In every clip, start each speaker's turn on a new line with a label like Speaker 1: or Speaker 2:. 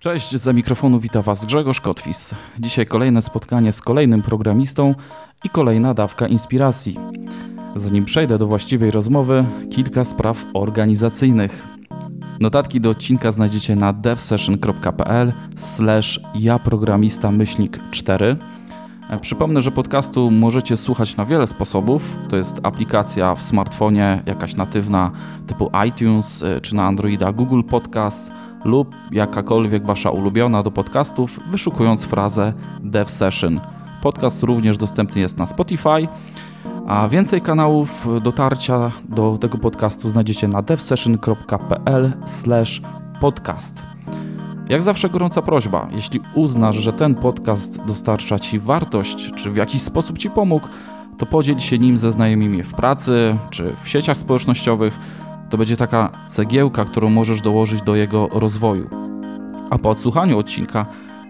Speaker 1: Cześć, za mikrofonu wita Was Grzegorz Kotwis. Dzisiaj kolejne spotkanie z kolejnym programistą i kolejna dawka inspiracji. Zanim przejdę do właściwej rozmowy, kilka spraw organizacyjnych. Notatki do odcinka znajdziecie na devsession.pl slash japrogramista myślnik 4. Przypomnę, że podcastu możecie słuchać na wiele sposobów. To jest aplikacja w smartfonie, jakaś natywna typu iTunes, czy na Androida Google Podcast – lub jakakolwiek Wasza ulubiona do podcastów, wyszukując frazę Dev Session. Podcast również dostępny jest na Spotify, a więcej kanałów dotarcia do tego podcastu znajdziecie na devsession.pl/podcast. Jak zawsze gorąca prośba, jeśli uznasz, że ten podcast dostarcza Ci wartość, czy w jakiś sposób Ci pomógł, to podziel się nim ze znajomymi w pracy czy w sieciach społecznościowych to będzie taka cegiełka, którą możesz dołożyć do jego rozwoju. A po odsłuchaniu odcinka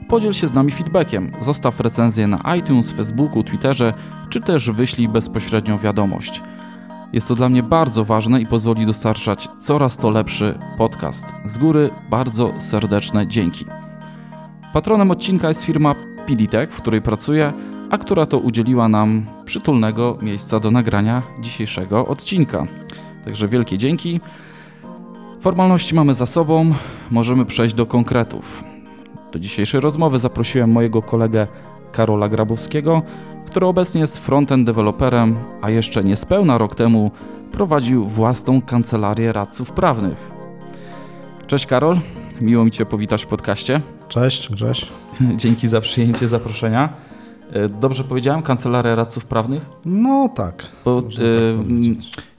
Speaker 1: podziel się z nami feedbackiem, zostaw recenzję na iTunes, Facebooku, Twitterze, czy też wyślij bezpośrednią wiadomość. Jest to dla mnie bardzo ważne i pozwoli dostarczać coraz to lepszy podcast. Z góry bardzo serdeczne dzięki. Patronem odcinka jest firma Pilitek, w której pracuję, a która to udzieliła nam przytulnego miejsca do nagrania dzisiejszego odcinka. Także wielkie dzięki. Formalności mamy za sobą, możemy przejść do konkretów. Do dzisiejszej rozmowy zaprosiłem mojego kolegę Karola Grabowskiego, który obecnie jest frontend deweloperem, a jeszcze niespełna rok temu prowadził własną kancelarię radców prawnych. Cześć Karol, miło mi Cię powitać w podcaście.
Speaker 2: Cześć Grześ.
Speaker 1: Dzięki za przyjęcie zaproszenia. E, dobrze powiedziałem? Kancelaria Radców Prawnych?
Speaker 2: No tak. Bo, tak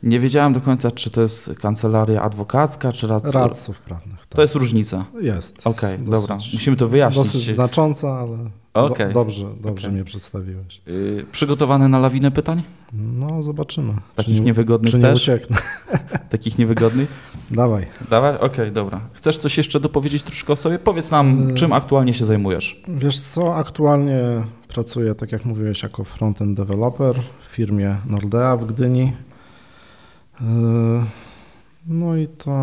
Speaker 1: nie wiedziałem do końca, czy to jest kancelaria adwokacka, czy radców,
Speaker 2: radców prawnych. Tak.
Speaker 1: To jest różnica.
Speaker 2: Jest.
Speaker 1: Okej, okay, dobra. Musimy to wyjaśnić.
Speaker 2: Dosyć znacząca, ale okay. do, dobrze, dobrze okay. mnie przedstawiłeś.
Speaker 1: Yy, przygotowany na lawinę pytań?
Speaker 2: No, zobaczymy.
Speaker 1: Takich czy niewygodnych
Speaker 2: czy
Speaker 1: nie
Speaker 2: też? ucieknę.
Speaker 1: Takich niewygodnych?
Speaker 2: Dawaj.
Speaker 1: Dawaj? Okej, okay, dobra. Chcesz coś jeszcze dopowiedzieć troszkę o sobie? Powiedz nam, yy, czym aktualnie się zajmujesz?
Speaker 2: Wiesz co, aktualnie pracuję, tak jak mówiłeś, jako frontend developer w firmie Nordea w Gdyni. Yy, no i to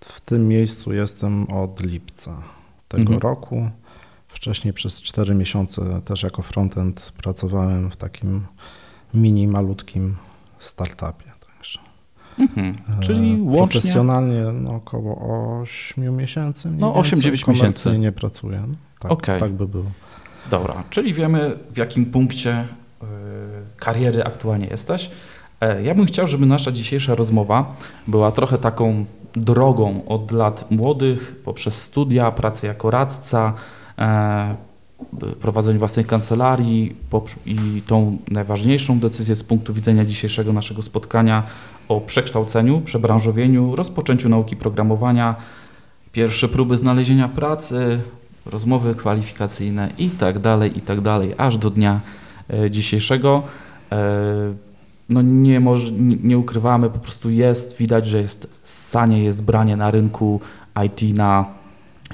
Speaker 2: w tym miejscu jestem od lipca tego mhm. roku. Wcześniej przez 4 miesiące też jako frontend pracowałem w takim mini, malutkim startupie. Także.
Speaker 1: Mhm. Czyli łącznie?
Speaker 2: Profesjonalnie no, około 8 miesięcy.
Speaker 1: No 8-9 miesięcy.
Speaker 2: nie pracuję. Tak, okay. tak by było.
Speaker 1: Dobra, czyli wiemy w jakim punkcie y, kariery aktualnie jesteś. E, ja bym chciał, żeby nasza dzisiejsza rozmowa była trochę taką drogą od lat młodych poprzez studia, pracę jako radca, e, prowadzenie własnej kancelarii i tą najważniejszą decyzję z punktu widzenia dzisiejszego naszego spotkania o przekształceniu, przebranżowieniu, rozpoczęciu nauki programowania, pierwsze próby znalezienia pracy, rozmowy kwalifikacyjne i tak dalej, i tak dalej, aż do dnia e, dzisiejszego. No nie, może, nie ukrywamy, po prostu jest, widać, że jest sanie, jest branie na rynku IT na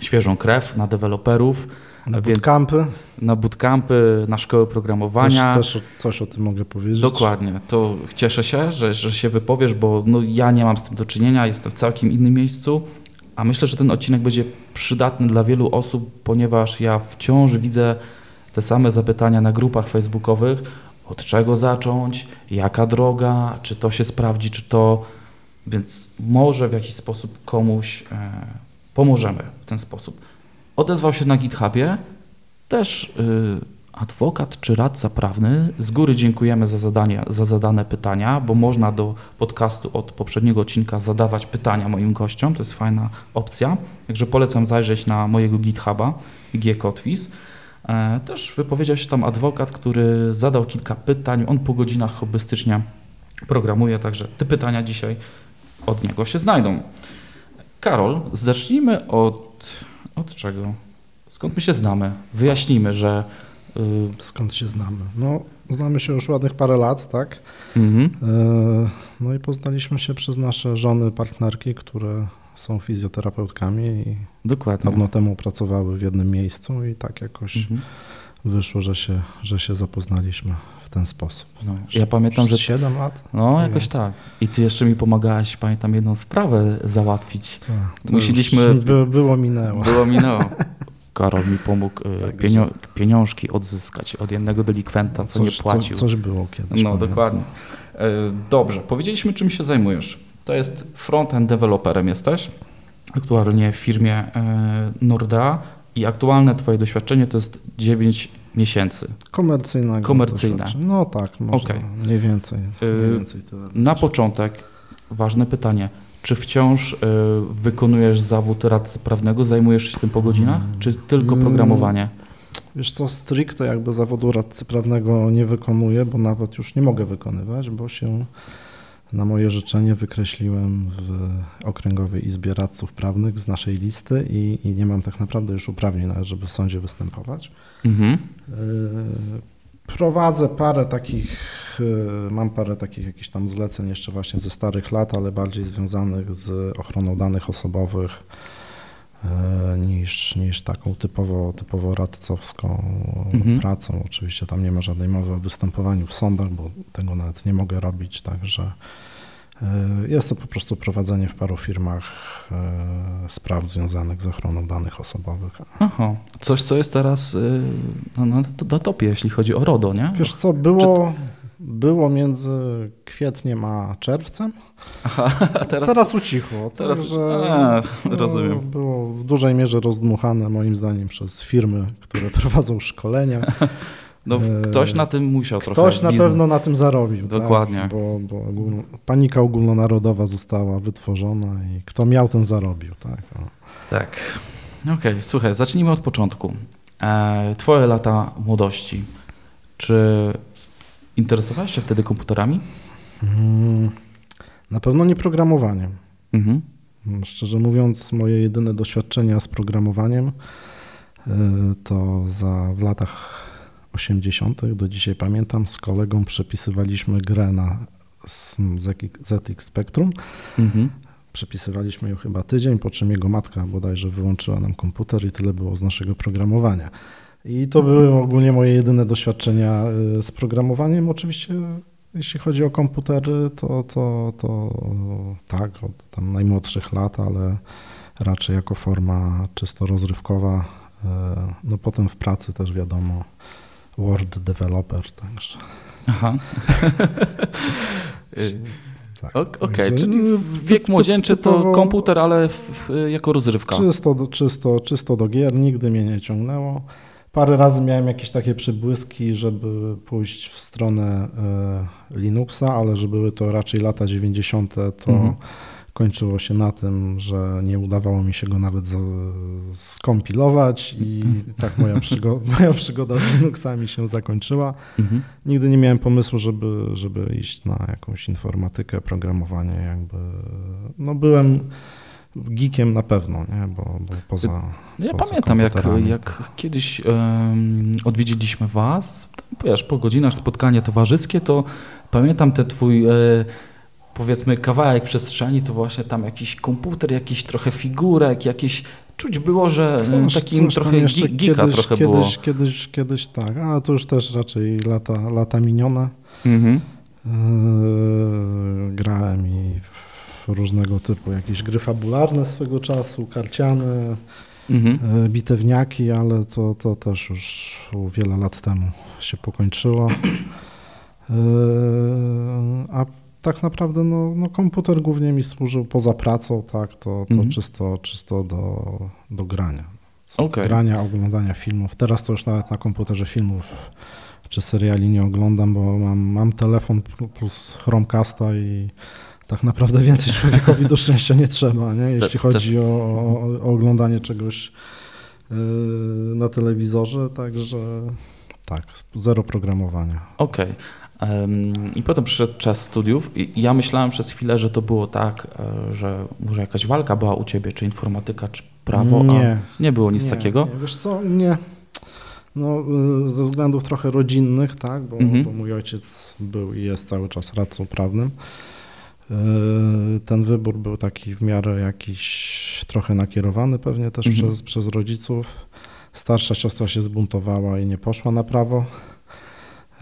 Speaker 1: świeżą krew, na deweloperów.
Speaker 2: Na bootcampy.
Speaker 1: Na bootcampy, na szkoły programowania.
Speaker 2: Też, też coś o tym mogę powiedzieć.
Speaker 1: Dokładnie. To cieszę się, że, że się wypowiesz, bo no, ja nie mam z tym do czynienia, jestem w całkiem innym miejscu, a myślę, że ten odcinek będzie przydatny dla wielu osób, ponieważ ja wciąż widzę te same zapytania na grupach facebookowych, od czego zacząć, jaka droga, czy to się sprawdzi, czy to. Więc może w jakiś sposób komuś e, pomożemy w ten sposób. Odezwał się na GitHubie też y, adwokat czy radca prawny. Z góry dziękujemy za, zadanie, za zadane pytania, bo można do podcastu od poprzedniego odcinka zadawać pytania moim gościom. To jest fajna opcja. Także polecam zajrzeć na mojego GitHuba, gkotwis. E, też wypowiedział się tam adwokat, który zadał kilka pytań. On po godzinach hobbystycznie programuje, także te pytania dzisiaj od niego się znajdą. Karol, zacznijmy od, od czego? Skąd my się znamy? Wyjaśnijmy, że.
Speaker 2: Yy... Skąd się znamy? No, znamy się już ładnych parę lat, tak? Mhm. Yy, no i poznaliśmy się przez nasze żony, partnerki, które są fizjoterapeutkami i Dokładnie. dawno temu pracowały w jednym miejscu i tak jakoś mhm. wyszło, że się, że się zapoznaliśmy ten sposób.
Speaker 1: No, ja pamiętam, że...
Speaker 2: 7 lat?
Speaker 1: No, jakoś
Speaker 2: więcej.
Speaker 1: tak. I ty jeszcze mi pomagałeś, pamiętam, jedną sprawę załatwić.
Speaker 2: Tak,
Speaker 1: Musieliśmy-
Speaker 2: By, było minęło.
Speaker 1: Było minęło. Karol mi pomógł e,
Speaker 2: Tak,
Speaker 1: pienio- pieniążki odzyskać od jednego delikwenta, co nie płacił.
Speaker 2: Co, coś było kiedyś.
Speaker 1: No,
Speaker 2: pamiętam.
Speaker 1: dokładnie. E, Dobrze, powiedzieliśmy, czym się zajmujesz. To jest front-end developerem jesteś, aktualnie w firmie e, Nordea i aktualne twoje doświadczenie to jest 9 miesięcy.
Speaker 2: Komercyjnego.
Speaker 1: Komercyjne.
Speaker 2: No tak, może
Speaker 1: Okej.
Speaker 2: mniej więcej.
Speaker 1: Y,
Speaker 2: Mniej więcej.
Speaker 1: Na początek ważne pytanie. Czy wciąż e, wykonujesz zawód radcy prawnego, zajmujesz się tym po godzinach, czy tylko
Speaker 2: Mm.
Speaker 1: programowanie?
Speaker 2: Wiesz co, stricte jakby zawodu radcy prawnego nie wykonuję, bo nawet już nie mogę wykonywać, bo się na moje życzenie wykreśliłem w Okręgowej Izbie Radców Prawnych z naszej listy i, i nie mam tak naprawdę już uprawnień, nawet, żeby w sądzie występować.
Speaker 1: Mhm.
Speaker 2: Yy, Prowadzę parę takich, yy, mam parę takich jakichś tam zleceń jeszcze właśnie ze starych lat, ale bardziej związanych z ochroną danych osobowych niż, niż taką typowo, typowo radcowską
Speaker 1: Mhm.
Speaker 2: pracą. Oczywiście tam nie ma żadnej mowy o występowaniu w sądach, bo tego nawet nie mogę robić, także yy, jest to po prostu prowadzenie w paru firmach yy, spraw związanych z ochroną danych osobowych.
Speaker 1: Aha. Coś, co jest teraz no, na, na topie, jeśli chodzi o RODO, nie?
Speaker 2: Wiesz co, było, było między kwietniem a czerwcem,
Speaker 1: Aha, a teraz,
Speaker 2: teraz ucichło.
Speaker 1: teraz-
Speaker 2: także,
Speaker 1: a,
Speaker 2: no,
Speaker 1: rozumiem.
Speaker 2: Było w dużej mierze rozdmuchane moim zdaniem przez firmy, które prowadzą szkolenia.
Speaker 1: no,
Speaker 2: e,
Speaker 1: ktoś na tym musiał
Speaker 2: Ktoś
Speaker 1: trochę
Speaker 2: na
Speaker 1: biznes.
Speaker 2: pewno na tym zarobił.
Speaker 1: Dokładnie.
Speaker 2: Tak? Bo, bo ogólno, panika ogólnonarodowa została wytworzona i kto miał, ten zarobił. Tak? O.
Speaker 1: Tak. Okej, słuchaj, zacznijmy od początku. E, twoje lata młodości. Czy interesowałeś się wtedy komputerami?
Speaker 2: Mm, Na pewno nie programowaniem.
Speaker 1: Mhm.
Speaker 2: Szczerze mówiąc, moje jedyne doświadczenia z programowaniem y, to za w latach 80. do dzisiaj pamiętam, z kolegą przepisywaliśmy grę na ZX Spectrum.
Speaker 1: Mhm.
Speaker 2: Przepisywaliśmy ją chyba tydzień, po czym jego matka bodajże wyłączyła nam komputer i tyle było z naszego programowania. I to były ogólnie moje jedyne doświadczenia y, z programowaniem. Oczywiście jeśli chodzi o komputery, to, to, to tak, od tam najmłodszych lat, ale raczej jako forma czysto rozrywkowa. Y, No potem w pracy też wiadomo, Word Developer, także.
Speaker 1: Aha. Y,
Speaker 2: Tak.
Speaker 1: ok- Okej,
Speaker 2: Także,
Speaker 1: czyli
Speaker 2: no,
Speaker 1: wiek młodzieńczy to komputer, ale w, w, jako rozrywka.
Speaker 2: Czysto czysto, czysto do gier, nigdy mnie nie ciągnęło. Parę razy miałem jakieś takie przebłyski, żeby pójść w stronę e, Linuxa, ale że były to raczej lata 90., to
Speaker 1: Mhm.
Speaker 2: kończyło się na tym, że nie udawało mi się go nawet skompilować i tak moja, przygo moja przygoda z Linuxami się zakończyła.
Speaker 1: Mhm.
Speaker 2: Nigdy nie miałem pomysłu, żeby, żeby iść na jakąś informatykę, programowanie, jakby. No byłem geekiem na pewno, nie? Bo, bo poza.
Speaker 1: No Ja
Speaker 2: poza
Speaker 1: pamiętam, jak, jak kiedyś em, odwiedziliśmy was, wiesz, po godzinach spotkanie towarzyskie, to pamiętam ten twój, e, powiedzmy, kawałek przestrzeni, to właśnie tam jakiś komputer, jakiś trochę figurek, jakieś, czuć było, że
Speaker 2: Coś-
Speaker 1: takim
Speaker 2: coś
Speaker 1: trochę
Speaker 2: jeszcze
Speaker 1: geeka
Speaker 2: kiedyś,
Speaker 1: trochę
Speaker 2: kiedyś,
Speaker 1: było.
Speaker 2: Kiedyś, kiedyś tak, ale to już też raczej lata, lata minione.
Speaker 1: Mhm.
Speaker 2: Yy, grałem i różnego typu jakieś gry fabularne swego czasu, karciane,
Speaker 1: Mhm.
Speaker 2: E, bitewniaki, ale to, to też już wiele lat temu się pokończyło. E, A tak naprawdę no, no komputer głównie mi służył poza pracą, tak, to, to
Speaker 1: Mhm.
Speaker 2: czysto, czysto do, do grania. Co do
Speaker 1: Okej.
Speaker 2: Grania, oglądania filmów. Teraz to już nawet na komputerze filmów czy seriali nie oglądam, bo mam, mam telefon pl- plus Chromecasta i tak naprawdę więcej człowiekowi do szczęścia nie trzeba, nie? jeśli chodzi o, o, o oglądanie czegoś yy, na telewizorze, także tak, zero programowania.
Speaker 1: Okej. Em, I potem przyszedł czas studiów i ja myślałem przez chwilę, że to było tak, e, że może jakaś walka była u ciebie, czy informatyka, czy prawo,
Speaker 2: Nie.
Speaker 1: a nie było nic
Speaker 2: nie,
Speaker 1: takiego.
Speaker 2: Nie, wiesz co, nie. No, y, ze względów trochę rodzinnych, tak, bo,
Speaker 1: Mhm.
Speaker 2: bo mój ojciec był i jest cały czas radcą prawnym. Y, Ten wybór był taki w miarę jakiś trochę nakierowany pewnie też
Speaker 1: Mhm.
Speaker 2: przez, przez rodziców. Starsza siostra się zbuntowała i nie poszła na prawo.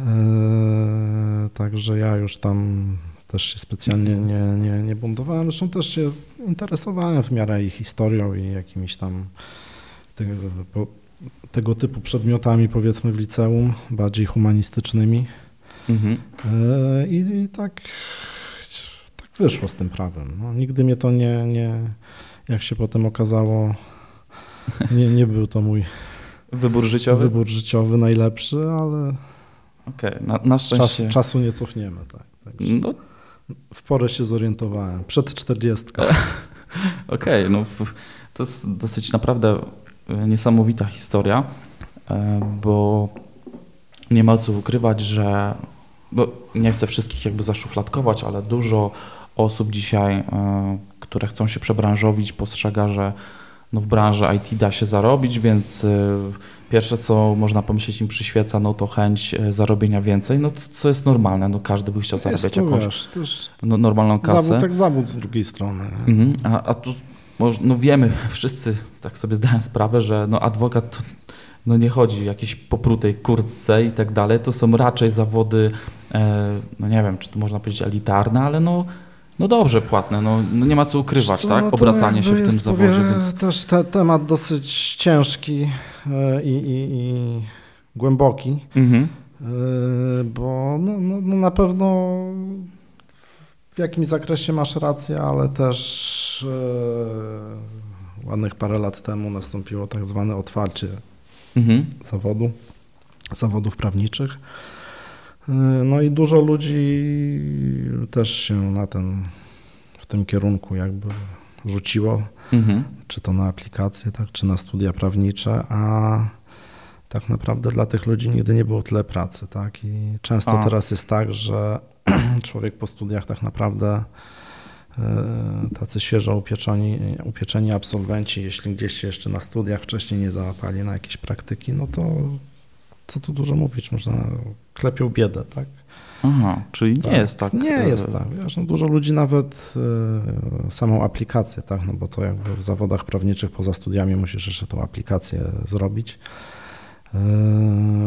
Speaker 2: E, Także ja już tam też się specjalnie nie, nie, nie buntowałem. Zresztą też się interesowałem w miarę ich historią i jakimiś tam tego, tego typu przedmiotami, powiedzmy, w liceum, bardziej humanistycznymi.
Speaker 1: Mhm.
Speaker 2: E, I, i tak wyszło z tym prawem. No, nigdy mnie to nie, nie, jak się potem okazało, nie, nie był to mój
Speaker 1: Wybór życiowy?
Speaker 2: wybór życiowy najlepszy, ale
Speaker 1: Okej, na, na
Speaker 2: czas,
Speaker 1: szczęście.
Speaker 2: czasu nie cofniemy. Tak. Także
Speaker 1: No
Speaker 2: w porę się zorientowałem. Przed 40.
Speaker 1: Okej, no w- to jest dosyć naprawdę e, niesamowita historia, e, bo nie ma co ukrywać, że bo nie chcę wszystkich jakby zaszufladkować, ale dużo osób dzisiaj, e, które chcą się przebranżowić, postrzega, że no w branży IT da się zarobić, więc e, pierwsze co można pomyśleć im przyświeca, no to chęć e, zarobienia więcej, no to, co jest normalne, no każdy by chciał
Speaker 2: Jest
Speaker 1: zarabiać jakąś
Speaker 2: wiesz,
Speaker 1: no, normalną kasę.
Speaker 2: zawód jak zawód z drugiej strony.
Speaker 1: Mhm. A, a tu no wiemy, wszyscy tak sobie zdają sprawę, że no adwokat to no nie chodzi o jakiejś poprutej kurtce i tak dalej, to są raczej zawody, no nie wiem, czy to można powiedzieć elitarne, ale no, no dobrze płatne, no, no nie ma co ukrywać,
Speaker 2: co,
Speaker 1: tak,
Speaker 2: no
Speaker 1: obracanie się w tym zawodzie, więc...
Speaker 2: Też te, temat dosyć ciężki e, i, i, i głęboki,
Speaker 1: Mhm.
Speaker 2: e, bo no, no, no na pewno w jakimś zakresie masz rację, ale też e, ładnych parę lat temu nastąpiło tak zwane otwarcie
Speaker 1: Mhm.
Speaker 2: zawodu, zawodów prawniczych. E, No i dużo ludzi też się na ten, w tym kierunku jakby rzuciło,
Speaker 1: Mhm.
Speaker 2: czy to na aplikacje, tak, czy na studia prawnicze, a tak naprawdę dla tych ludzi nigdy nie było tyle pracy, tak, i często
Speaker 1: A.
Speaker 2: teraz jest tak, że człowiek po studiach tak naprawdę e, tacy świeżo upieczeni, upieczeni absolwenci, jeśli gdzieś się jeszcze na studiach wcześniej nie załapali na jakieś praktyki, no to co tu dużo mówić, można klepią biedę, tak?
Speaker 1: Aha, czyli
Speaker 2: Tak.
Speaker 1: nie jest tak...
Speaker 2: Nie
Speaker 1: e,
Speaker 2: jest tak. Wiesz, no dużo ludzi nawet e, samą aplikację, tak, no bo to jakby w zawodach prawniczych poza studiami musisz jeszcze tą aplikację zrobić. E,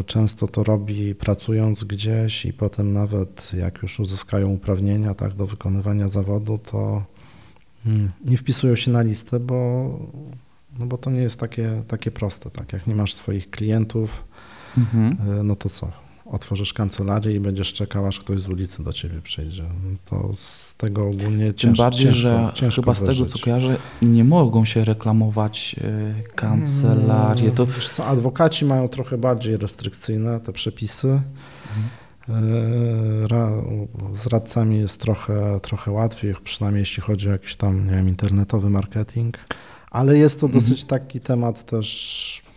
Speaker 2: Często to robi pracując gdzieś i potem nawet jak już uzyskają uprawnienia tak, do wykonywania zawodu, to mm, nie wpisują się na listę, bo, no bo to nie jest takie, takie proste. Tak? Jak nie masz swoich klientów,
Speaker 1: Mhm.
Speaker 2: E, no to co? Otworzysz kancelarię i będziesz czekał, aż ktoś z ulicy do ciebie przyjdzie. No To z tego ogólnie
Speaker 1: Tym
Speaker 2: ciężko,
Speaker 1: bardziej,
Speaker 2: ciężko,
Speaker 1: że
Speaker 2: ciężko
Speaker 1: chyba z tego, co kojarzę, nie mogą się reklamować e, kancelarie. To...
Speaker 2: Wiesz co, adwokaci mają trochę bardziej restrykcyjne te przepisy. E, z radcami jest trochę, trochę łatwiej, przynajmniej jeśli chodzi o jakiś tam, nie wiem, internetowy marketing. Ale jest to
Speaker 1: Mhm.
Speaker 2: dosyć taki temat też.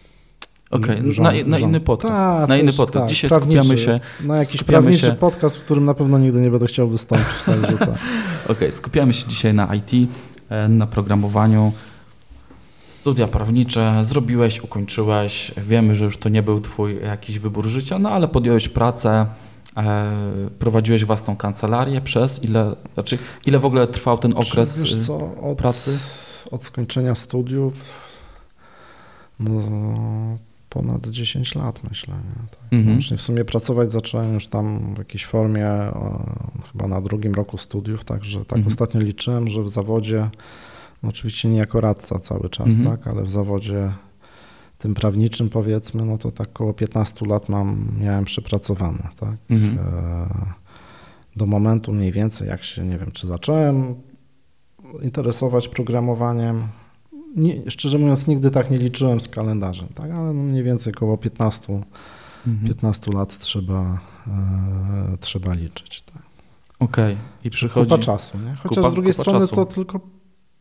Speaker 1: Okej,
Speaker 2: mm,
Speaker 1: na, na inny podcast.
Speaker 2: Ta,
Speaker 1: na inny podcast.
Speaker 2: tak,
Speaker 1: Dzisiaj
Speaker 2: prawniczy.
Speaker 1: skupiamy się
Speaker 2: Na jakiś
Speaker 1: skupiamy
Speaker 2: prawniczy
Speaker 1: się-
Speaker 2: podcast, w którym na pewno nigdy nie będę chciał wystąpić. Także tak.
Speaker 1: Okej, skupiamy się dzisiaj na IT, e, na programowaniu. Studia prawnicze zrobiłeś, ukończyłeś. Wiemy, że już to nie był Twój jakiś wybór życia, no ale podjąłeś pracę, e, prowadziłeś własną kancelarię przez ile, znaczy ile w ogóle trwał ten okres
Speaker 2: Wiesz
Speaker 1: e,
Speaker 2: co, od,
Speaker 1: pracy?
Speaker 2: od skończenia studiów no, ponad 10 lat myślę. Nie? Tak.
Speaker 1: Mhm.
Speaker 2: Łącznie w sumie pracować zacząłem już tam w jakiejś formie e, chyba na drugim roku studiów, także tak
Speaker 1: Mhm.
Speaker 2: ostatnio liczyłem, że w zawodzie, no oczywiście nie jako radca cały czas,
Speaker 1: Mhm.
Speaker 2: tak, ale w zawodzie tym prawniczym powiedzmy, no to tak około 15 lat mam, miałem przepracowane, tak.
Speaker 1: Mhm.
Speaker 2: E, do momentu mniej więcej, jak się, nie wiem, czy zacząłem interesować programowaniem. Nie, szczerze mówiąc, nigdy tak nie liczyłem z kalendarzem, tak? ale no mniej więcej około 15,
Speaker 1: Mhm.
Speaker 2: 15 lat trzeba, e, trzeba liczyć. Tak?
Speaker 1: Okej, i przychodzi...
Speaker 2: Kupa czasu, nie? Chociaż
Speaker 1: Kupa-
Speaker 2: z drugiej strony
Speaker 1: czasu.
Speaker 2: to tylko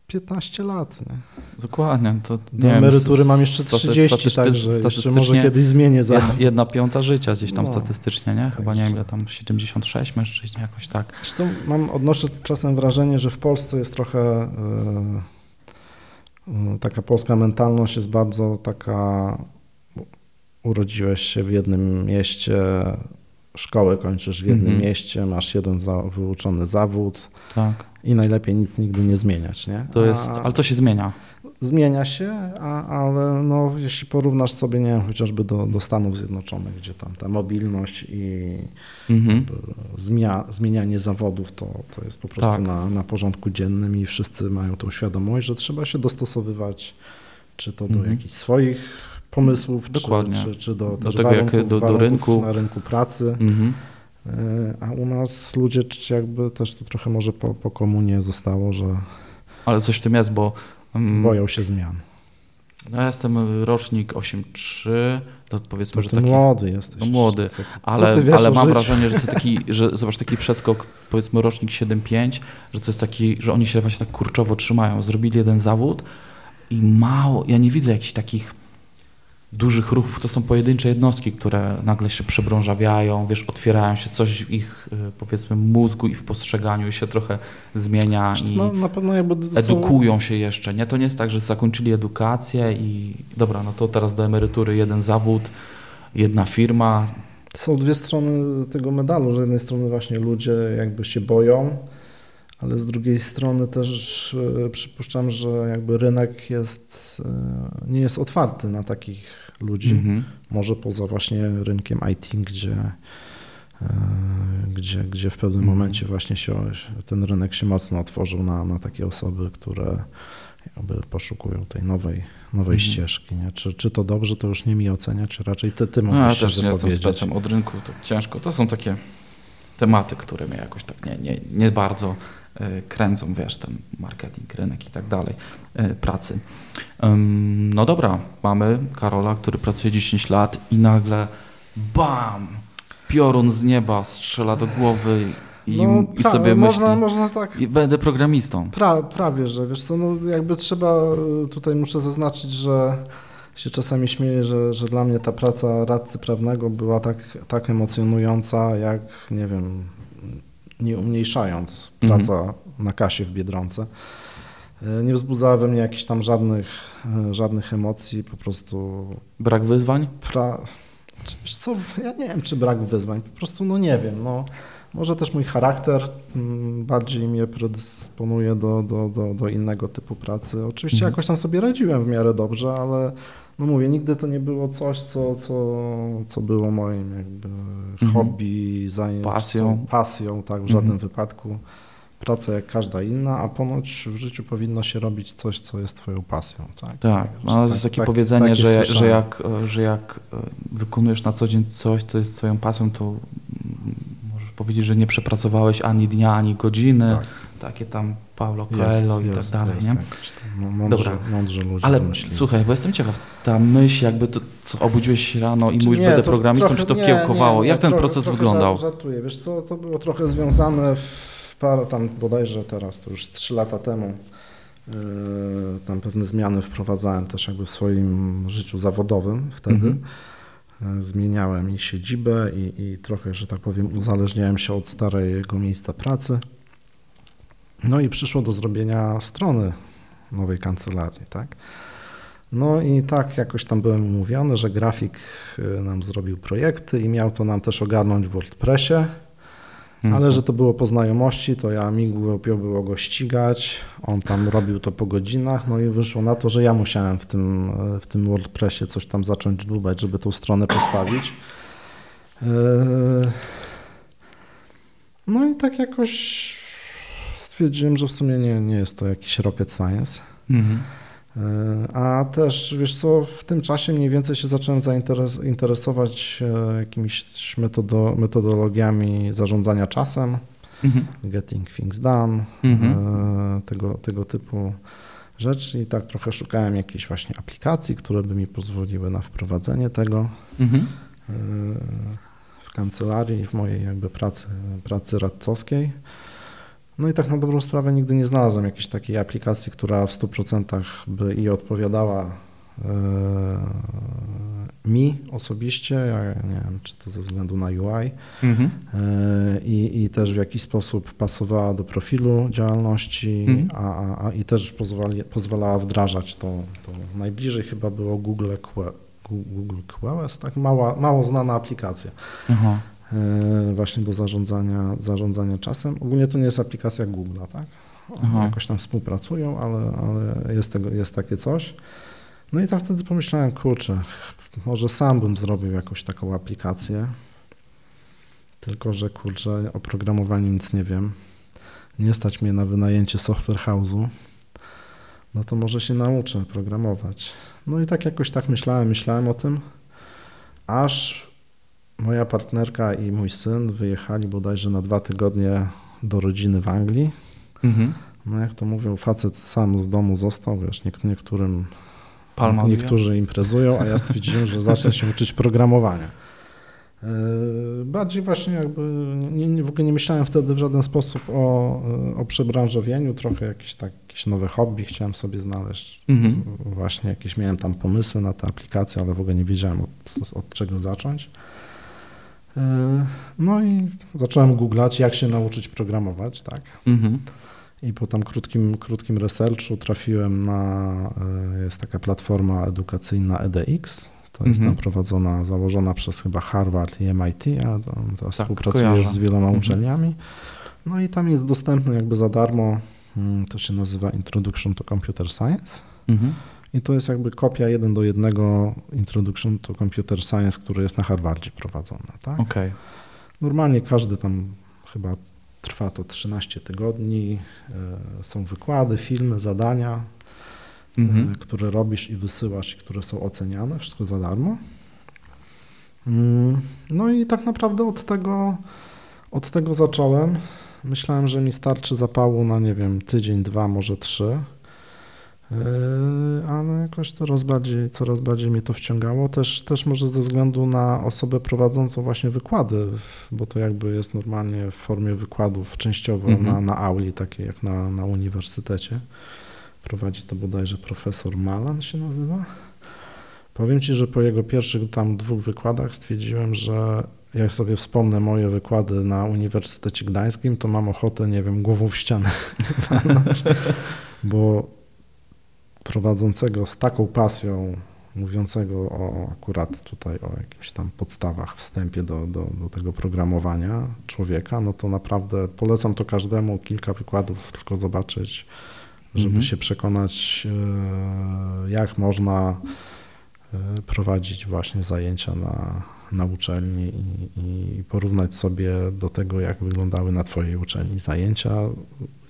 Speaker 2: 15 lat. Nie?
Speaker 1: Dokładnie. To, nie
Speaker 2: Do emerytury mam jeszcze
Speaker 1: staty-
Speaker 2: 30,
Speaker 1: statystycznie-
Speaker 2: także jeszcze może kiedyś zmienię za.
Speaker 1: Jedna, jedna piąta życia gdzieś tam
Speaker 2: No.
Speaker 1: statystycznie, nie? Chyba nie wiem ile tam, 76 mężczyźni jakoś tak.
Speaker 2: Zresztą mam, odnoszę czasem wrażenie, że w Polsce jest trochę e, taka polska mentalność jest bardzo taka urodziłeś się w jednym mieście, szkołę kończysz w jednym
Speaker 1: Mhm.
Speaker 2: mieście, masz jeden za, wyuczony zawód
Speaker 1: Tak.
Speaker 2: I najlepiej nic nigdy nie zmieniać, nie?
Speaker 1: To jest,
Speaker 2: A
Speaker 1: ale to się zmienia.
Speaker 2: Zmienia się, a, ale no, jeśli porównasz sobie, nie wiem, chociażby do, do Stanów Zjednoczonych, gdzie tam ta mobilność i
Speaker 1: Mhm.
Speaker 2: zmia, zmienianie zawodów to, to jest po prostu
Speaker 1: Tak.
Speaker 2: na, na porządku dziennym i wszyscy mają tą świadomość, że trzeba się dostosowywać, czy to do
Speaker 1: Mhm.
Speaker 2: jakichś swoich pomysłów,
Speaker 1: Dokładnie.
Speaker 2: Czy, czy, czy do,
Speaker 1: Do tego, jak do- do rynku.
Speaker 2: na rynku pracy.
Speaker 1: Mhm.
Speaker 2: E, A u nas ludzie jakby też to trochę może po, po komunie zostało, że
Speaker 1: Ale coś w tym jest, bo mm,
Speaker 2: boją się zmian.
Speaker 1: no ja jestem rocznik 8.3, to powiedzmy,
Speaker 2: To
Speaker 1: że taki...
Speaker 2: młody jesteś.
Speaker 1: No młody,
Speaker 2: Co ty,
Speaker 1: Ale,
Speaker 2: co
Speaker 1: ale mam
Speaker 2: życiu?
Speaker 1: wrażenie, że to taki, że zobacz taki przeskok, powiedzmy rocznik 7-5, że to jest taki, że oni się właśnie tak kurczowo trzymają. Zrobili jeden zawód i mało, ja nie widzę jakichś takich dużych ruchów, to są pojedyncze jednostki, które nagle się przebrążawiają, wiesz, otwierają się, coś w ich y, powiedzmy mózgu i w postrzeganiu się trochę zmienia i
Speaker 2: No, na pewno jakby są-
Speaker 1: edukują się jeszcze, nie? To nie jest tak, że zakończyli edukację i dobra, no to teraz do emerytury jeden zawód, jedna firma,
Speaker 2: Są dwie strony tego medalu, że z jednej strony właśnie ludzie jakby się boją, ale z drugiej strony też e, przypuszczam, że jakby rynek jest, e, nie jest otwarty na takich ludzi.
Speaker 1: Mhm.
Speaker 2: Może poza właśnie rynkiem IT, gdzie, e, gdzie, gdzie w pewnym
Speaker 1: Mhm.
Speaker 2: momencie właśnie się, ten rynek się mocno otworzył na, na takie osoby, które jakby poszukują tej nowej, nowej
Speaker 1: Mhm.
Speaker 2: ścieżki. Nie? Czy, czy to dobrze, to już nie mi oceniać, czy raczej ty, ty
Speaker 1: No,
Speaker 2: możesz
Speaker 1: ja
Speaker 2: się
Speaker 1: też nie jestem specem od rynku, to ciężko. To są takie tematy, które mnie jakoś tak nie, nie, nie bardzo kręcą, wiesz, ten marketing, rynek i tak dalej, e, pracy. No dobra, mamy Karola, który pracuje 10 lat i nagle bam, piorun z nieba strzela do głowy i,
Speaker 2: No,
Speaker 1: i sobie
Speaker 2: można,
Speaker 1: myśli,
Speaker 2: Można tak,
Speaker 1: i będę programistą.
Speaker 2: pra, prawie, że wiesz co, no jakby trzeba, y, tutaj muszę zaznaczyć, że się czasami śmieję, że, że dla mnie ta praca radcy prawnego była tak, tak emocjonująca, jak, nie wiem, nie umniejszając
Speaker 1: Mhm.
Speaker 2: praca na kasie w Biedronce. Y, Nie wzbudzała we mnie jakichś tam żadnych, y, żadnych emocji, po prostu
Speaker 1: Brak wyzwań?
Speaker 2: pra... Wiesz co, ja nie wiem, czy brak wyzwań, po prostu no nie wiem, no może też mój charakter mm, bardziej mnie predysponuje do, do, do, do innego typu pracy. Oczywiście
Speaker 1: Mhm.
Speaker 2: jakoś tam sobie radziłem w miarę dobrze, ale no mówię, nigdy to nie było coś, co, co, co było moim jakby hobby, zajęciem,
Speaker 1: Pasją.
Speaker 2: pasją, tak, w żadnym
Speaker 1: Mhm.
Speaker 2: wypadku. Praca jak każda inna, a ponoć w życiu powinno się robić coś, co jest twoją pasją. Tak,
Speaker 1: Tak, no, jest takie
Speaker 2: tak-
Speaker 1: powiedzenie,
Speaker 2: takie
Speaker 1: że, że, jak, że jak e, wykonujesz na co dzień coś, co jest swoją pasją, to możesz powiedzieć, że nie przepracowałeś ani dnia, ani godziny.
Speaker 2: Tak.
Speaker 1: Takie tam Paulo Coelho i tak dalej, nie?
Speaker 2: Mądrzy,
Speaker 1: Dobra.
Speaker 2: mądrzy ludzie
Speaker 1: Ale słuchaj, bo jestem ciekaw, ta myśl jakby to, co obudziłeś się rano i
Speaker 2: Czy
Speaker 1: mówisz,
Speaker 2: nie,
Speaker 1: będę programistą,
Speaker 2: trochę-
Speaker 1: czy to
Speaker 2: nie,
Speaker 1: kiełkowało?
Speaker 2: nie,
Speaker 1: Jak ten
Speaker 2: trochę-
Speaker 1: proces
Speaker 2: trochę
Speaker 1: wyglądał?
Speaker 2: żart- Żartuję, wiesz co, to było trochę związane w parę tam bodajże teraz, to już trzy lata temu, yy, tam pewne zmiany wprowadzałem też jakby w swoim życiu zawodowym wtedy.
Speaker 1: Mhm.
Speaker 2: Yy, Zmieniałem i siedzibę i, i trochę, że tak powiem, uzależniałem się od starego miejsca pracy. No i przyszło do zrobienia strony nowej kancelarii, tak? No i tak jakoś tam byłem umówiony, że grafik y, nam zrobił projekty i miał to nam też ogarnąć w WordPressie,
Speaker 1: Mhm.
Speaker 2: ale że to było po znajomości, to ja mi głupio było go ścigać, on tam robił to po godzinach, no i wyszło na to, że ja musiałem w tym, y, w tym WordPressie coś tam zacząć dłubać, żeby tą stronę postawić. Y, No i tak jakoś stwierdziłem, że w sumie nie, nie jest to jakiś rocket science.
Speaker 1: Mhm.
Speaker 2: E, A też, wiesz co, w tym czasie mniej więcej się zacząłem zainteres- interesować e, jakimiś metodo- metodologiami zarządzania czasem,
Speaker 1: Mhm.
Speaker 2: getting things done,
Speaker 1: Mhm.
Speaker 2: e, tego, tego typu rzeczy i tak trochę szukałem jakichś właśnie aplikacji, które by mi pozwoliły na wprowadzenie tego
Speaker 1: Mhm.
Speaker 2: w kancelarii, w mojej jakby pracy, pracy radcowskiej. No i tak na dobrą sprawę nigdy nie znalazłem jakiejś takiej aplikacji, która w 100% by i odpowiadała e, mi osobiście, ja nie wiem, czy to ze względu na UI,
Speaker 1: Mhm.
Speaker 2: e, i, i też w jakiś sposób pasowała do profilu działalności,
Speaker 1: Mhm.
Speaker 2: a, a, a i też pozwali, pozwalała wdrażać to, to. Najbliżej chyba było Google, Google Quest, tak mała, mało znana aplikacja
Speaker 1: Aha.
Speaker 2: E, właśnie do zarządzania, zarządzania czasem. Ogólnie to nie jest aplikacja Google, tak?
Speaker 1: Aha.
Speaker 2: jakoś tam współpracują, ale, ale jest, tego, jest takie coś. No i tak wtedy pomyślałem, kurczę, może sam bym zrobił jakąś taką aplikację, tylko że kurczę, o programowaniu nic nie wiem. Nie stać mnie na wynajęcie software house'u. No to może się nauczę programować. No i tak jakoś tak myślałem, myślałem o tym, aż moja partnerka i mój syn wyjechali bodajże na dwa tygodnie do rodziny w Anglii.
Speaker 1: Mhm.
Speaker 2: No jak to mówią, facet sam z domu został, wiesz, niek- niektórym,
Speaker 1: Palma
Speaker 2: niektórzy imprezują, a ja stwierdziłem, że zacznę się uczyć programowania. Yy, Bardziej właśnie jakby, nie, w ogóle nie myślałem wtedy w żaden sposób o, yy, o przebranżowieniu, trochę jakieś, tak, jakieś nowe hobby chciałem sobie znaleźć.
Speaker 1: Mhm.
Speaker 2: Właśnie jakieś miałem tam pomysły na tę aplikację, ale w ogóle nie wiedziałem od, od czego zacząć. Yy, No i zacząłem googlać, jak się nauczyć programować, tak.
Speaker 1: Mhm.
Speaker 2: I po tam krótkim, krótkim researchu trafiłem na, e, jest taka platforma edukacyjna EDX, to jest
Speaker 1: Mhm.
Speaker 2: tam prowadzona, założona przez chyba Harvard i MIT, a tam teraz współpracujesz
Speaker 1: kojarzę.
Speaker 2: z wieloma
Speaker 1: Mhm.
Speaker 2: uczelniami. No i tam jest dostępny jakby za darmo, mm, to się nazywa Introduction to Computer Science.
Speaker 1: Mhm.
Speaker 2: I to jest jakby kopia jeden do jednego Introduction to Computer Science, który jest na Harvardzie prowadzony. Tak?
Speaker 1: Okej.
Speaker 2: Normalnie każdy tam chyba trwa to 13 tygodni. e, Są wykłady, filmy, zadania,
Speaker 1: Mhm.
Speaker 2: e, które robisz i wysyłasz i które są oceniane, wszystko za darmo. Mm, No i tak naprawdę od tego, od tego zacząłem. Myślałem, że mi starczy zapału na, nie wiem, tydzień, dwa, może trzy. Yy, Ale jakoś coraz bardziej, coraz bardziej mnie to wciągało. Też, też może ze względu na osobę prowadzącą właśnie wykłady, bo to jakby jest normalnie w formie wykładów częściowo
Speaker 1: Mhm.
Speaker 2: na, na auli, takie jak na, na uniwersytecie. Prowadzi to bodajże profesor Malan się nazywa. Powiem Ci, że po jego pierwszych tam dwóch wykładach stwierdziłem, że jak sobie wspomnę moje wykłady na Uniwersytecie Gdańskim, to mam ochotę, nie wiem, głową w ścianę bo prowadzącego z taką pasją, mówiącego o akurat tutaj o jakichś tam podstawach, wstępie do, do, do tego programowania człowieka, no to naprawdę polecam to każdemu, kilka wykładów tylko zobaczyć, żeby
Speaker 1: Mhm.
Speaker 2: się przekonać, e, jak można e, prowadzić właśnie zajęcia na, na uczelni i, i porównać sobie do tego, jak wyglądały na Twojej uczelni zajęcia.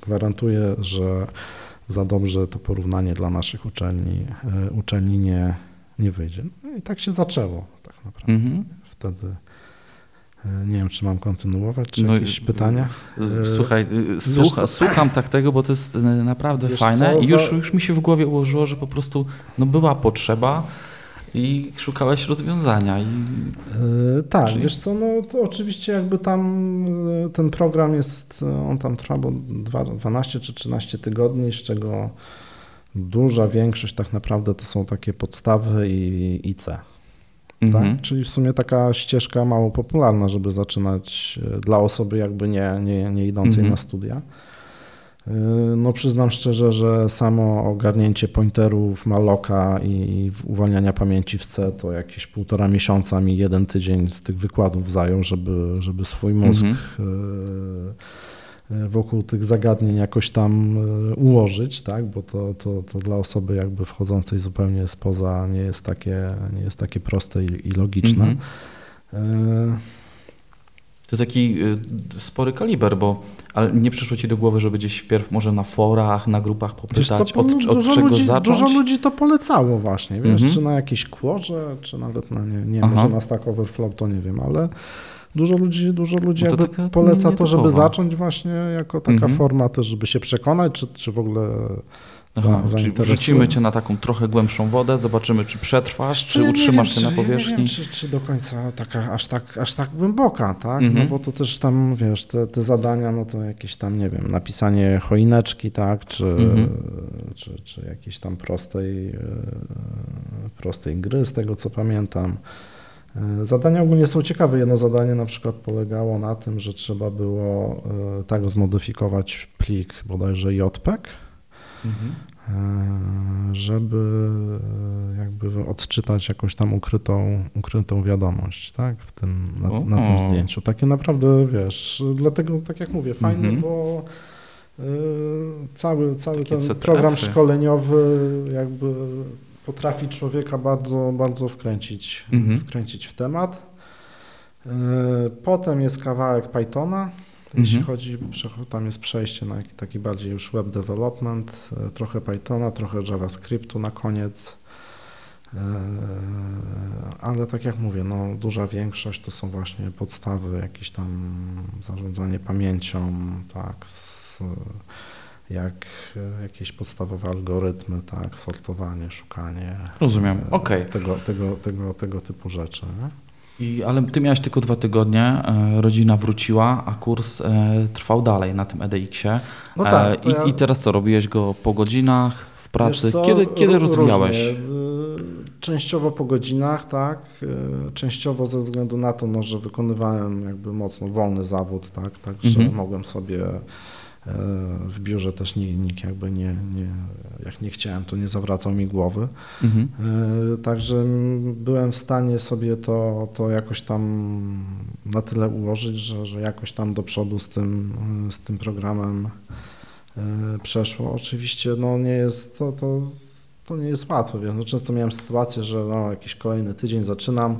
Speaker 2: Gwarantuję, że za dobrze to porównanie dla naszych uczelni, e, uczelni nie, nie wyjdzie. No i tak się zaczęło tak naprawdę.
Speaker 1: Mhm.
Speaker 2: Wtedy e, nie wiem, czy mam kontynuować, czy
Speaker 1: No
Speaker 2: jakieś pytania?
Speaker 1: Y, Słuchaj, y, słucha, słucham tak tego, bo to jest naprawdę
Speaker 2: Wiesz
Speaker 1: fajne i już, już mi się w głowie ułożyło, że po prostu no, była potrzeba i szukałeś rozwiązania. I...
Speaker 2: Yy, tak,
Speaker 1: Czyli-
Speaker 2: wiesz co, no to oczywiście jakby tam yy, ten program jest, yy, on tam trwa bo dwa- 12 czy 13 tygodni, z czego duża większość tak naprawdę to są takie podstawy i IC,
Speaker 1: Mhm.
Speaker 2: tak? Czyli w sumie taka ścieżka mało popularna, żeby zaczynać yy, dla osoby jakby nie, nie, nie idącej
Speaker 1: Mhm.
Speaker 2: na studia. Yy, No przyznam szczerze, że samo ogarnięcie pointerów, maloka i uwalniania pamięci w C to jakieś półtora miesiąca mi jeden tydzień z tych wykładów zajął, żeby, żeby swój mózg
Speaker 1: Mhm.
Speaker 2: yy, yy, wokół tych zagadnień jakoś tam ułożyć, tak? bo to, to, to dla osoby jakby wchodzącej zupełnie spoza nie jest takie, nie jest takie proste i, i logiczne.
Speaker 1: Mhm. To taki y, spory kaliber, bo ale nie przyszło ci do głowy, żeby gdzieś wpierw może na forach, na grupach
Speaker 2: Wiesz co,
Speaker 1: popytać,
Speaker 2: no,
Speaker 1: od, od czego
Speaker 2: ludzi,
Speaker 1: zacząć?
Speaker 2: Dużo ludzi to polecało właśnie, wiesz,
Speaker 1: Mhm.
Speaker 2: czy na jakieś kłorze, czy nawet na, nie, nie
Speaker 1: Aha.
Speaker 2: może na Stack Overflow, to nie wiem, ale dużo ludzi, dużo ludzi
Speaker 1: No to
Speaker 2: poleca
Speaker 1: nie-
Speaker 2: to, żeby zacząć właśnie jako taka
Speaker 1: Mhm.
Speaker 2: forma też, żeby się przekonać, czy, czy w ogóle za,
Speaker 1: Aha, czyli wrzucimy cię na taką trochę głębszą wodę, zobaczymy, czy przetrwasz, czy
Speaker 2: Ja nie
Speaker 1: utrzymasz
Speaker 2: wiem,
Speaker 1: się na
Speaker 2: czy- Ja nie
Speaker 1: powierzchni.
Speaker 2: wiem, czy, czy do końca taka, aż tak, aż tak głęboka, tak?
Speaker 1: Mhm.
Speaker 2: No bo to też tam, wiesz, te, te zadania, no to jakieś tam, nie wiem, napisanie choineczki, tak? Czy,
Speaker 1: Mhm.
Speaker 2: czy, czy jakiejś tam prostej, e, prostej gry, z tego co pamiętam. E, Zadania ogólnie są ciekawe. Jedno zadanie na przykład polegało na tym, że trzeba było e, tak zmodyfikować plik bodajże JPEG,
Speaker 1: Mhm.
Speaker 2: E, żeby e, jakby odczytać jakąś tam ukrytą, ukrytą wiadomość, tak, w tym, na, na tym
Speaker 1: O.
Speaker 2: zdjęciu. Takie naprawdę, wiesz, dlatego, tak jak mówię, fajne,
Speaker 1: Mhm.
Speaker 2: bo Yy, cały, cały
Speaker 1: Takie
Speaker 2: ten program szkoleniowy jakby potrafi człowieka bardzo, bardzo wkręcić,
Speaker 1: Mhm.
Speaker 2: wkręcić w temat. Potem jest kawałek Pythona, jeśli
Speaker 1: Mhm.
Speaker 2: chodzi, tam jest przejście na taki- bardziej już web development, yy, trochę Pythona, trochę JavaScriptu na koniec. Yy, Ale tak jak mówię, no, duża większość to są właśnie podstawy, jakieś tam zarządzanie pamięcią, tak, z, jak e, jakieś podstawowe algorytmy, tak, sortowanie, szukanie.
Speaker 1: Rozumiem,
Speaker 2: e,
Speaker 1: okej.
Speaker 2: Tego, tego, tego, tego typu rzeczy. Nie?
Speaker 1: I, ale ty miałeś tylko dwa tygodnie, e, rodzina wróciła, a kurs e, trwał dalej na tym EDX-ie.
Speaker 2: No tak,
Speaker 1: e,
Speaker 2: to
Speaker 1: i,
Speaker 2: ja-
Speaker 1: I teraz co, robiłeś go po godzinach, w pracy? Kiedy, kiedy rozwijałeś?
Speaker 2: Częściowo po godzinach, tak. Częściowo ze względu na to, no, że wykonywałem jakby mocno wolny zawód, tak, tak że
Speaker 1: Mhm.
Speaker 2: mogłem sobie w biurze też nikt, jakby nie, nie, jak nie chciałem, to nie zawracał mi głowy.
Speaker 1: Mhm.
Speaker 2: Y, Także byłem w stanie sobie to, to jakoś tam na tyle ułożyć, że, że jakoś tam do przodu z tym, z tym programem y, przeszło. Oczywiście no nie jest to, to, to nie jest łatwe. Wiem. No, często miałem sytuację, że no, jakiś kolejny tydzień zaczynam,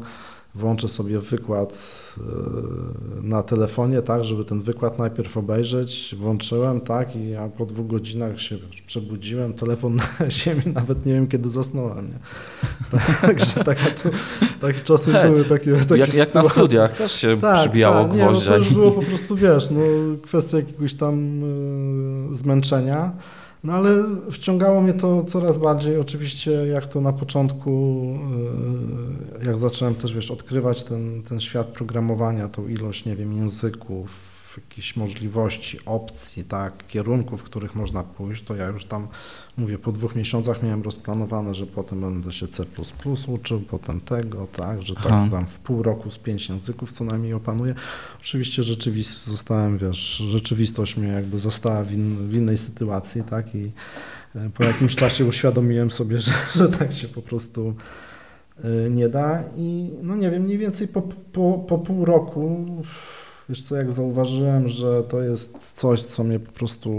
Speaker 2: włączę sobie wykład y, na telefonie, tak, żeby ten wykład najpierw obejrzeć. Włączyłem, tak, i ja po dwóch godzinach się przebudziłem, telefon na ziemi, nawet nie wiem kiedy zasnąłem. Nie? Także taka to, tak czasem
Speaker 1: Hej,
Speaker 2: były takie, takie
Speaker 1: Jak, jak na studiach też się
Speaker 2: Tak,
Speaker 1: przybijało
Speaker 2: tak, nie, no
Speaker 1: gwoździa.
Speaker 2: to już było po prostu, wiesz, no, kwestia jakiegoś tam y, zmęczenia. No ale wciągało mnie to coraz bardziej. Oczywiście jak to na początku, y, jak zacząłem też, wiesz, odkrywać ten, ten świat programowania, tą ilość, nie wiem, języków, jakichś możliwości, opcji, tak, kierunków, w których można pójść, to ja już tam, mówię, po dwóch miesiącach miałem rozplanowane, że potem będę się C++ uczył, potem tego, tak, że
Speaker 1: Aha.
Speaker 2: tak tam w pół roku z pięć języków co najmniej opanuję. Oczywiście rzeczywist, zostałem, wiesz, rzeczywistość mnie jakby zastała w, in, w innej sytuacji, tak, i e, po jakimś czasie uświadomiłem sobie, że, że tak się po prostu e, nie da i no nie wiem, mniej więcej po, po, po pół roku, wiesz co, jak zauważyłem, że to jest coś, co mnie po prostu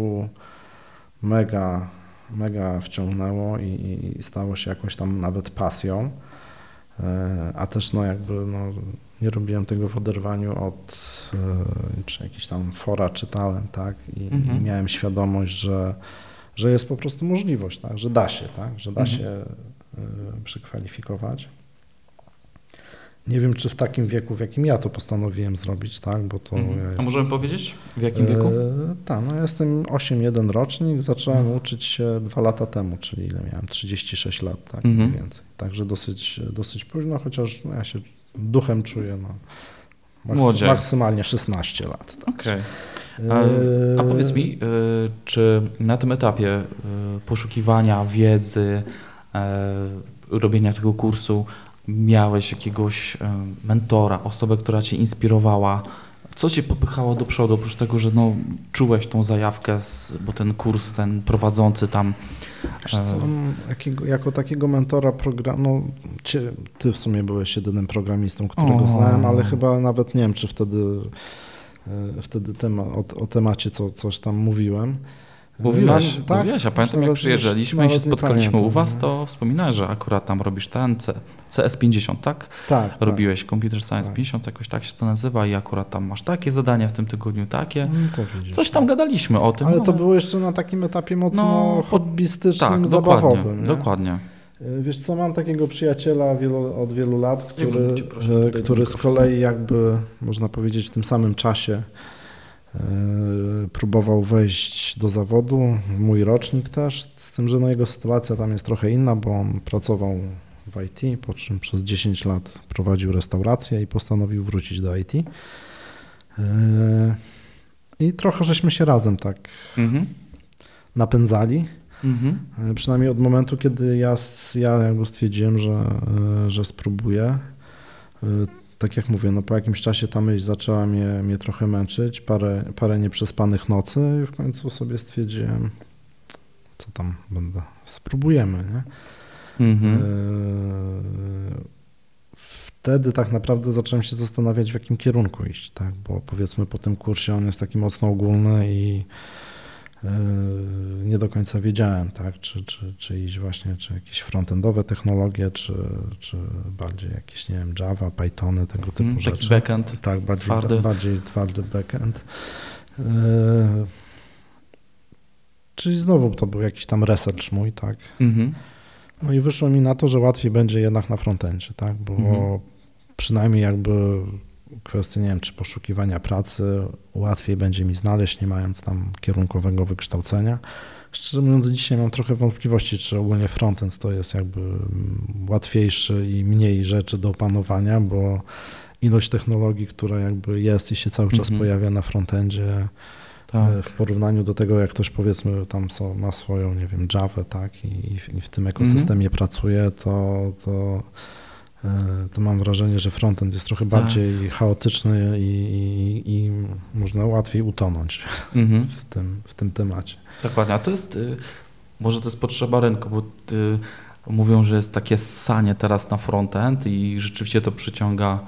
Speaker 2: mega, mega wciągnęło i, i- stało się jakoś tam nawet pasją, e, a też no jakby no, nie robiłem tego w oderwaniu od, e, czy jakiś tam fora czytałem, tak, i,
Speaker 1: Mhm.
Speaker 2: i miałem świadomość, że, że jest po prostu możliwość, tak, że da się, tak, że da
Speaker 1: Mhm.
Speaker 2: się e, przekwalifikować. Nie wiem, czy w takim wieku, w jakim ja to postanowiłem zrobić, tak, bo to
Speaker 1: Mhm.
Speaker 2: ja
Speaker 1: A
Speaker 2: jestem,
Speaker 1: możemy powiedzieć, w jakim wieku?
Speaker 2: E, tak, no jestem 8-1 rocznik, zacząłem
Speaker 1: Mhm.
Speaker 2: uczyć się dwa lata temu, czyli ile miałem? 36 lat, tak
Speaker 1: Mhm.
Speaker 2: mniej więcej. Także dosyć, dosyć późno, chociaż no, ja się duchem czuję, no,
Speaker 1: Młodziej.
Speaker 2: maksymalnie 16 lat. Tak.
Speaker 1: Okej.
Speaker 2: E,
Speaker 1: A, a powiedz mi, y, czy na tym etapie y, poszukiwania wiedzy, robienia tego kursu, miałeś jakiegoś y, mentora, osobę, która cię inspirowała? Co cię popychało do przodu, oprócz tego, że no, czułeś tą zajawkę, z, bo ten kurs, ten prowadzący tam.
Speaker 2: Wiesz co, jakiego, jako takiego mentora program, no ty w sumie byłeś jedynym programistą, którego
Speaker 1: O.
Speaker 2: znałem, ale chyba nawet nie wiem, czy wtedy, e, wtedy tema, o, o temacie co, coś tam mówiłem.
Speaker 1: Mówiłeś,
Speaker 2: Mam- tak?
Speaker 1: mówiłeś, a pamiętam jak przyjeżdżaliśmy i się spotkaliśmy u
Speaker 2: pamiętam,
Speaker 1: was,
Speaker 2: nie?
Speaker 1: to wspominałeś, że akurat tam robisz ten C, CS50, tak?
Speaker 2: Tak, tak.
Speaker 1: Robiłeś Computer Science
Speaker 2: Tak.
Speaker 1: 50, jakoś tak się to nazywa i akurat tam masz takie zadania w tym tygodniu, takie.
Speaker 2: No, widzisz,
Speaker 1: Coś tam
Speaker 2: no.
Speaker 1: gadaliśmy o tym.
Speaker 2: Ale
Speaker 1: no,
Speaker 2: to było jeszcze na takim etapie mocno
Speaker 1: No,
Speaker 2: hobbystycznym,
Speaker 1: tak,
Speaker 2: zabawowym.
Speaker 1: dokładnie,
Speaker 2: nie?
Speaker 1: dokładnie.
Speaker 2: Wiesz co, mam takiego przyjaciela wielu, od wielu lat, który,
Speaker 1: cię prosił
Speaker 2: e, który z kolei jakby, można powiedzieć, w tym samym czasie próbował wejść do zawodu, mój rocznik też, z tym, że no jego sytuacja tam jest trochę inna, bo on pracował w IT, po czym przez 10 lat prowadził restaurację i postanowił wrócić do IT. E, I trochę żeśmy się razem tak
Speaker 1: Mhm.
Speaker 2: napędzali.
Speaker 1: Mhm.
Speaker 2: E, Przynajmniej od momentu, kiedy ja, ja jakby stwierdziłem, że, e, że spróbuję. Tak jak mówię, no po jakimś czasie ta myśl zaczęła mnie, mnie trochę męczyć, parę, parę nieprzespanych nocy i w końcu sobie stwierdziłem, co tam będę, spróbujemy, nie?
Speaker 1: Mhm.
Speaker 2: E, Wtedy tak naprawdę zacząłem się zastanawiać, w jakim kierunku iść, tak? Bo powiedzmy po tym kursie on jest taki mocno ogólny i nie do końca wiedziałem, tak, czy, czy, czy iść właśnie, czy jakieś frontendowe technologie, czy, czy bardziej jakieś, nie wiem, Java, Pythony, tego typu
Speaker 1: Mm,
Speaker 2: rzeczy.
Speaker 1: Backend.
Speaker 2: Tak, bardziej
Speaker 1: twardy.
Speaker 2: bardziej twardy backend. Yy, Czyli znowu to był jakiś tam research mój, tak.
Speaker 1: Mhm.
Speaker 2: No i wyszło mi na to, że łatwiej będzie jednak na frontendzie, tak, bo
Speaker 1: Mhm.
Speaker 2: przynajmniej jakby kwestie, nie wiem, czy poszukiwania pracy łatwiej będzie mi znaleźć, nie mając tam kierunkowego wykształcenia. Szczerze mówiąc, dzisiaj mam trochę wątpliwości, czy ogólnie frontend to jest jakby mm, łatwiejszy i mniej rzeczy do opanowania, bo ilość technologii, która jakby jest i się cały czas
Speaker 1: Mhm.
Speaker 2: pojawia na frontendzie,
Speaker 1: Tak.
Speaker 2: e, w porównaniu do tego, jak ktoś powiedzmy tam so, ma swoją, nie wiem, Java, tak, i, i w- tym ekosystemie pracuje, to, to, to mam wrażenie, że frontend jest trochę
Speaker 1: Tak.
Speaker 2: bardziej chaotyczny i, i, i można łatwiej utonąć
Speaker 1: Mhm.
Speaker 2: w tym, w tym temacie.
Speaker 1: Dokładnie, a to jest, y, może to jest potrzeba rynku, bo y, mówią, że jest takie ssanie teraz na frontend i rzeczywiście to przyciąga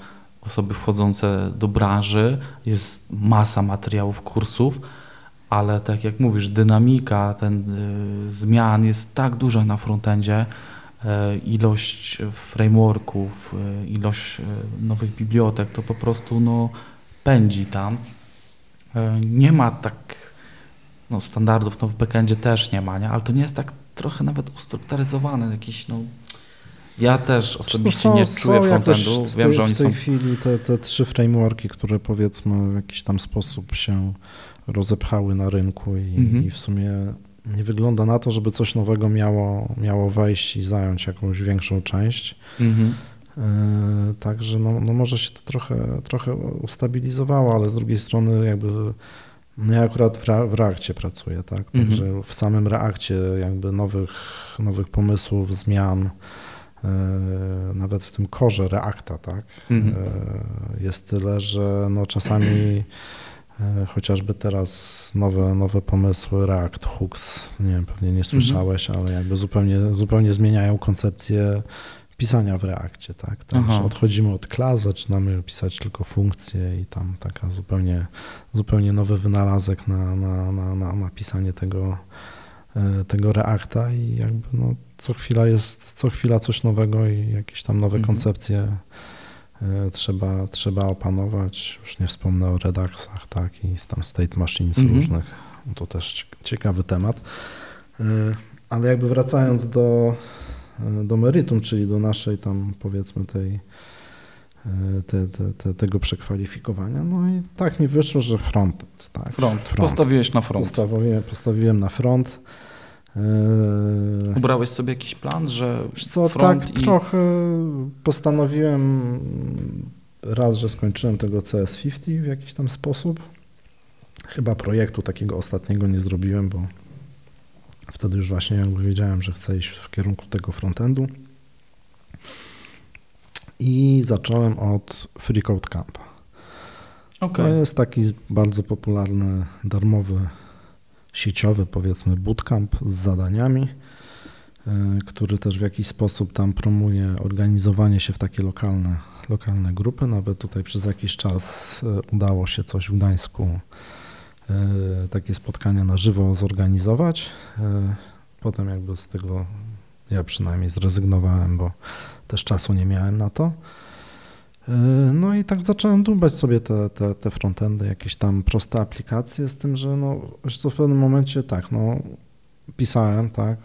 Speaker 1: osoby wchodzące do branży, jest masa materiałów, kursów, ale tak jak mówisz, dynamika ten y, zmian jest tak duża na frontendzie, ilość frameworków, y, ilość nowych bibliotek, to po prostu no, pędzi tam. Nie ma tak no, standardów, no w backendzie też nie ma, nie? ale to nie jest tak trochę nawet ustrukturyzowane, jakiś, no, ja też osobiście
Speaker 2: No
Speaker 1: nie
Speaker 2: są-
Speaker 1: czuję
Speaker 2: są
Speaker 1: frontendu, wiem, że oni
Speaker 2: w tej
Speaker 1: są,
Speaker 2: chwili te, te trzy frameworki, które powiedzmy w jakiś tam sposób się rozepchały na rynku i,
Speaker 1: Mhm.
Speaker 2: i w sumie nie wygląda na to, żeby coś nowego miało, miało wejść i zająć jakąś większą część.
Speaker 1: mhm.
Speaker 2: Yy, Także no, no może się to trochę, trochę ustabilizowało, ale z drugiej strony jakby no ja akurat w, Re- w Reakcie pracuję, tak?
Speaker 1: Mhm.
Speaker 2: Także w samym Reakcie jakby nowych, nowych pomysłów, zmian, yy, nawet w tym korze Reakta, tak?
Speaker 1: Mhm.
Speaker 2: Yy, Jest tyle, że no czasami chociażby teraz nowe, nowe pomysły React Hooks, nie wiem, pewnie nie słyszałeś, ale jakby zupełnie, zupełnie zmieniają koncepcję pisania w Reakcie, tak? Także odchodzimy od klas, zaczynamy pisać tylko funkcje i tam taka zupełnie, zupełnie nowy wynalazek na, na, na, na, na pisanie tego, e, tego Reacta i jakby no, co chwila jest, co chwila coś nowego i jakieś tam nowe
Speaker 1: Mhm.
Speaker 2: koncepcje e, trzeba, trzeba opanować. Już nie wspomnę o Redaxach, tak, i tam state machines
Speaker 1: Mhm.
Speaker 2: różnych. To też cie- ciekawy temat. E, Ale jakby wracając do, e, do meritum, czyli do naszej tam powiedzmy tej e, te, te, te, tego przekwalifikowania, no i tak mi wyszło, że frontend, tak.
Speaker 1: Front. Postawiłeś na front.
Speaker 2: Postawiłem, postawiłem na front. E,
Speaker 1: Ubrałeś sobie jakiś plan, że
Speaker 2: co,
Speaker 1: front
Speaker 2: tak
Speaker 1: i...
Speaker 2: trochę postanowiłem raz, że skończyłem tego CS50 w jakiś tam sposób. Chyba projektu takiego ostatniego nie zrobiłem, bo wtedy już właśnie jakby wiedziałem, że chcę iść w kierunku tego frontendu. I zacząłem od Free Code Campa.
Speaker 1: Okej.
Speaker 2: To jest taki bardzo popularny, darmowy, sieciowy, powiedzmy, bootcamp z zadaniami, y, który też w jakiś sposób tam promuje organizowanie się w takie lokalne, lokalne grupy. Nawet tutaj przez jakiś czas y, udało się coś w Gdańsku, y, takie spotkania na żywo zorganizować. Potem jakby z tego ja przynajmniej zrezygnowałem, bo też czasu nie miałem na to. No i tak zacząłem dubać sobie te, te, te frontendy, jakieś tam proste aplikacje, z tym, że no, co, w pewnym momencie tak, no, pisałem, tak,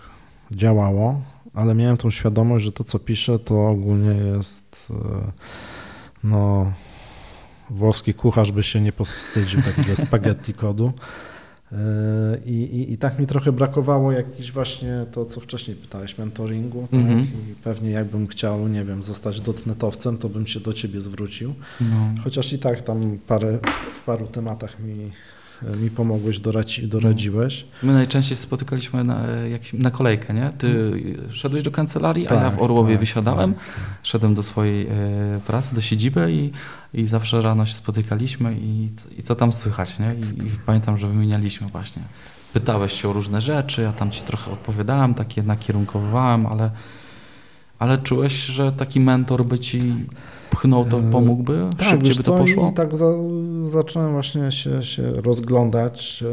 Speaker 2: działało, ale miałem tą świadomość, że to, co piszę, to ogólnie jest, e, no, włoski kucharz by się nie powstydził takiego spaghetti kodu. E, I, i, I tak mi trochę brakowało jakiś właśnie to, co wcześniej pytałeś, mentoringu. Tak?
Speaker 1: Mhm.
Speaker 2: I pewnie jakbym chciał, nie wiem, zostać dotnetowcem, to bym się do ciebie zwrócił.
Speaker 1: No.
Speaker 2: Chociaż i tak tam parę, w paru tematach mi, mi pomogłeś, doradzi, doradziłeś.
Speaker 1: My najczęściej spotykaliśmy na, jak, na kolejkę, nie? Ty szedłeś do kancelarii, a ja
Speaker 2: Tak,
Speaker 1: w Orłowie
Speaker 2: tak,
Speaker 1: wysiadałem,
Speaker 2: tak.
Speaker 1: szedłem do swojej e, pracy, do siedziby i, i zawsze rano się spotykaliśmy i, i co tam słychać, nie? I, I pamiętam, że wymienialiśmy właśnie. Pytałeś się o różne rzeczy, ja tam ci trochę odpowiadałem, takie nakierunkowywałem, ale, ale czułeś, że taki mentor by ci pchnął, to
Speaker 2: E,
Speaker 1: pomógłby?
Speaker 2: Tak,
Speaker 1: Szybciej by to
Speaker 2: co,
Speaker 1: poszło?
Speaker 2: I tak za, zacząłem właśnie się, się rozglądać.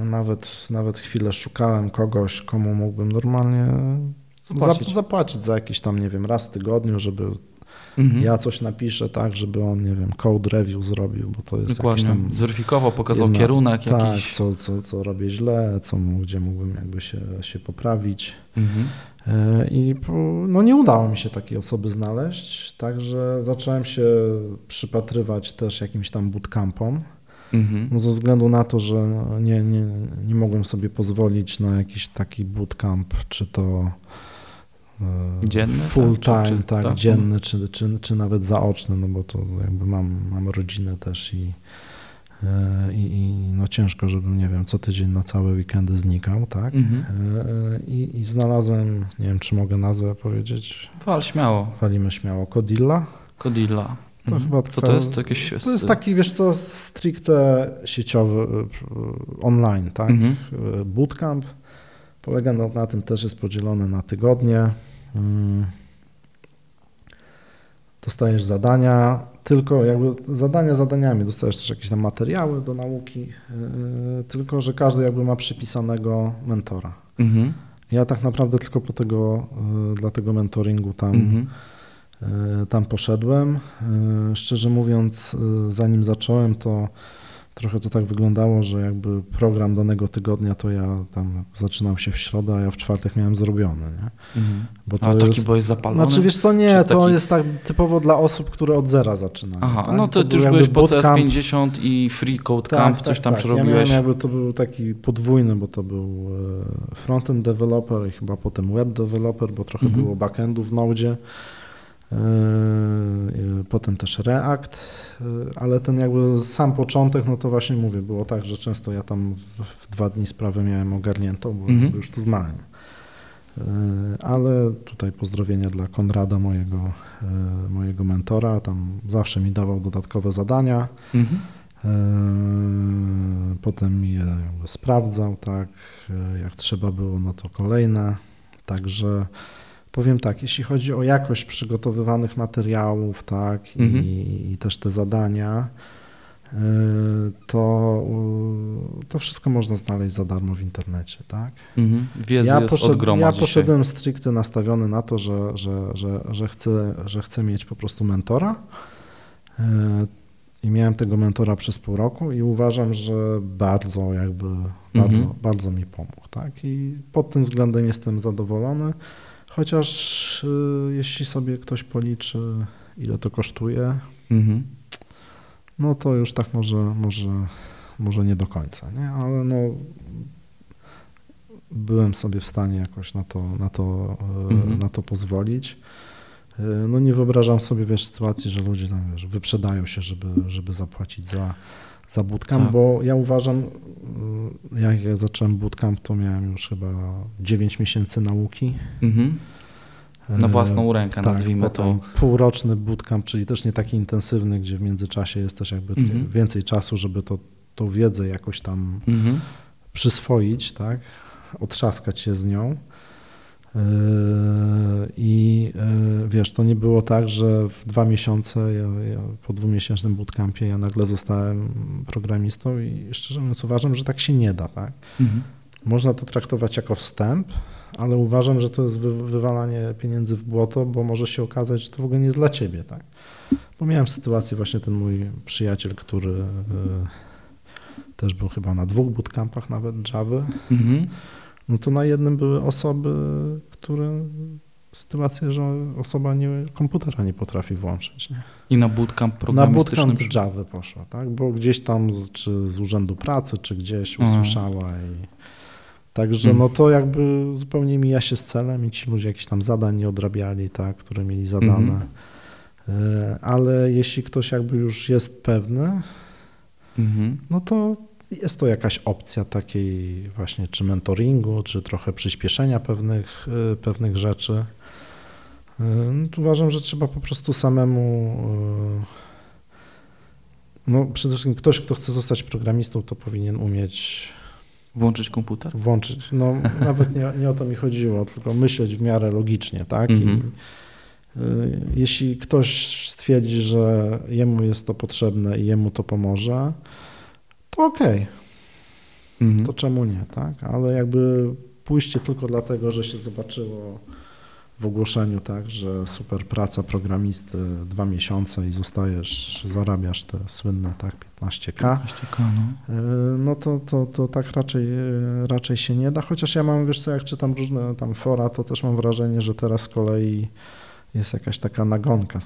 Speaker 2: e, Nawet, nawet chwilę szukałem kogoś, komu mógłbym normalnie
Speaker 1: Zapłacić.
Speaker 2: Za, zapłacić za jakiś tam, nie wiem, raz w tygodniu, żeby
Speaker 1: Mhm.
Speaker 2: ja coś napiszę tak, żeby on, nie wiem, code review zrobił, bo to jest
Speaker 1: Dokładnie.
Speaker 2: jakiś tam...
Speaker 1: Zweryfikował, pokazał
Speaker 2: jedna-
Speaker 1: kierunek
Speaker 2: Tak,
Speaker 1: jakiś.
Speaker 2: co, co, co robię źle, co, gdzie mógłbym jakby się, się poprawić.
Speaker 1: Mhm.
Speaker 2: E, I no nie udało mi się takiej osoby znaleźć, także zacząłem się przypatrywać też jakimś tam bootcampom.
Speaker 1: Mhm.
Speaker 2: No ze względu na to, że nie, nie, nie mogłem sobie pozwolić na jakiś taki bootcamp, czy to
Speaker 1: Dzienny,
Speaker 2: full
Speaker 1: tak?
Speaker 2: Time,
Speaker 1: czy-
Speaker 2: tak,
Speaker 1: tak.
Speaker 2: dzienny, czy, czy, czy nawet zaoczny, no bo to jakby mam, mam rodzinę też i, e, i, i no ciężko, żebym, nie wiem, co tydzień na całe weekendy znikał, tak.
Speaker 1: Mhm.
Speaker 2: E, I, I znalazłem, nie wiem, czy mogę nazwę powiedzieć,
Speaker 1: Wal śmiało.
Speaker 2: walimy śmiało, Codilla.
Speaker 1: Kodilla.
Speaker 2: To
Speaker 1: Mhm.
Speaker 2: chyba taka-
Speaker 1: to jest? Jakieś...
Speaker 2: To jest taki, wiesz co, stricte sieciowy, online, tak?
Speaker 1: Mhm.
Speaker 2: Bootcamp polega na, na tym, też jest podzielony na tygodnie. Mm. Dostajesz zadania, tylko jakby zadania zadaniami, dostajesz też jakieś tam materiały do nauki, yy, tylko że każdy jakby ma przypisanego mentora.
Speaker 1: Mhm.
Speaker 2: Ja tak naprawdę tylko po tego, yy, dla tego mentoringu tam
Speaker 1: Mhm.
Speaker 2: E, Tam poszedłem. Szczerze mówiąc, zanim zacząłem, to trochę to tak wyglądało, że jakby program danego tygodnia to ja tam zaczynał się w środę, a ja w czwartek miałem zrobiony. Nie?
Speaker 1: Mhm.
Speaker 2: Bo to
Speaker 1: A taki
Speaker 2: jest,
Speaker 1: byłeś zapalony?
Speaker 2: Znaczy wiesz co, nie, to
Speaker 1: taki-
Speaker 2: jest tak typowo dla osób, które od zera zaczynają.
Speaker 1: Aha,
Speaker 2: tak?
Speaker 1: no to,
Speaker 2: był
Speaker 1: ty już byłeś po
Speaker 2: bootcamp.
Speaker 1: CS50 i Free Code
Speaker 2: Tak,
Speaker 1: Camp,
Speaker 2: tak,
Speaker 1: coś tam
Speaker 2: tak. Ja
Speaker 1: przerobiłeś.
Speaker 2: miałem jakby to był taki podwójny, bo to był e, frontend developer i chyba potem web developer, bo trochę
Speaker 1: Mhm.
Speaker 2: było backendu w Node. E, Potem też React, e, ale ten jakby sam początek, no to właśnie mówię, było tak, że często ja tam w, w dwa dni sprawę miałem ogarniętą, bo
Speaker 1: Mhm.
Speaker 2: już to znałem. E, Ale tutaj pozdrowienia dla Konrada, mojego, mojego mentora, tam zawsze mi dawał dodatkowe zadania.
Speaker 1: Mhm.
Speaker 2: Potem je sprawdzał, tak, jak trzeba było, no to kolejne. Także powiem tak, jeśli chodzi o jakość przygotowywanych materiałów, tak,
Speaker 1: Mhm.
Speaker 2: i, i też te zadania, e, to, e, to wszystko można znaleźć za darmo w internecie, tak.
Speaker 1: Mhm. Wiedzy
Speaker 2: Ja,
Speaker 1: jest od
Speaker 2: poszedł,
Speaker 1: groma
Speaker 2: ja
Speaker 1: dzisiaj.
Speaker 2: poszedłem stricte nastawiony na to, że, że, że, że, chcę, że chcę mieć po prostu mentora. E, I miałem tego mentora przez pół roku i uważam, że bardzo jakby, bardzo,
Speaker 1: Mhm.
Speaker 2: bardzo mi pomógł, tak? I pod tym względem jestem zadowolony, chociaż y, jeśli sobie ktoś policzy, ile to kosztuje,
Speaker 1: Mhm.
Speaker 2: no to już tak może, może, może nie do końca, nie? Ale no byłem sobie w stanie jakoś na to, na to, e,
Speaker 1: Mhm.
Speaker 2: na to pozwolić. E, No nie wyobrażam sobie, wiesz, sytuacji, że ludzie tam, wiesz, wyprzedają się, żeby, żeby zapłacić za, za bootcamp,
Speaker 1: Tak.
Speaker 2: bo ja uważam, y, jak ja zacząłem bootcamp, to miałem już chyba 9 miesięcy nauki.
Speaker 1: Mhm. Na
Speaker 2: E,
Speaker 1: własną rękę,
Speaker 2: tak,
Speaker 1: nazwijmy to.
Speaker 2: półroczny bootcamp, czyli też nie taki intensywny, gdzie w międzyczasie jest też jakby
Speaker 1: Mhm.
Speaker 2: więcej czasu, żeby to, tą wiedzę jakoś tam
Speaker 1: Mhm.
Speaker 2: przyswoić, tak? Otrzaskać się z nią. Yy, I yy, wiesz, to nie było tak, że w dwa miesiące, ja, ja po dwumiesięcznym bootcampie ja nagle zostałem programistą i szczerze mówiąc uważam, że tak się nie da, tak?
Speaker 1: Mhm.
Speaker 2: Można to traktować jako wstęp, ale uważam, że to jest wy, wywalanie pieniędzy w błoto, bo może się okazać, że to w ogóle nie jest dla ciebie, tak? Bo miałem sytuację, właśnie ten mój przyjaciel, który y, też był chyba na dwóch bootcampach nawet Java,
Speaker 1: Mhm.
Speaker 2: No to na jednym były osoby, które sytuację, że osoba nie, komputera nie potrafi włączyć. Nie?
Speaker 1: I na bootcamp
Speaker 2: Na
Speaker 1: programistyczny.
Speaker 2: bootcamp Java poszła, tak? Bo gdzieś tam, z, czy z urzędu pracy, czy gdzieś
Speaker 1: Mhm.
Speaker 2: usłyszała i także
Speaker 1: Mhm.
Speaker 2: no to jakby zupełnie mija się z celem i ci ludzie jakieś tam zadań nie odrabiali, tak, które mieli zadane.
Speaker 1: Mhm.
Speaker 2: E, Ale jeśli ktoś jakby już jest pewny,
Speaker 1: Mhm.
Speaker 2: no to jest to jakaś opcja takiej właśnie czy mentoringu, czy trochę przyspieszenia pewnych, y, pewnych rzeczy. Y, No, uważam, że trzeba po prostu samemu. y, No, przede wszystkim ktoś, kto chce zostać programistą, to powinien umieć
Speaker 1: Włączyć komputer?
Speaker 2: włączyć. No, nawet nie, nie o to mi chodziło, tylko myśleć w miarę logicznie, tak?
Speaker 1: Mhm.
Speaker 2: I, jeśli ktoś stwierdzi, że jemu jest to potrzebne i jemu to pomoże, okej, okay. mhm. to czemu nie, tak? Ale jakby pójście tylko dlatego, że się zobaczyło w ogłoszeniu, tak, że super praca programisty, dwa miesiące i zostajesz, zarabiasz te słynne, tak, 15K, 15K no. Y, no to, to, to tak raczej, y, raczej się nie da, chociaż ja mam, wiesz co, jak czytam różne tam fora, to też mam wrażenie, że teraz z kolei jest jakaś taka nagonka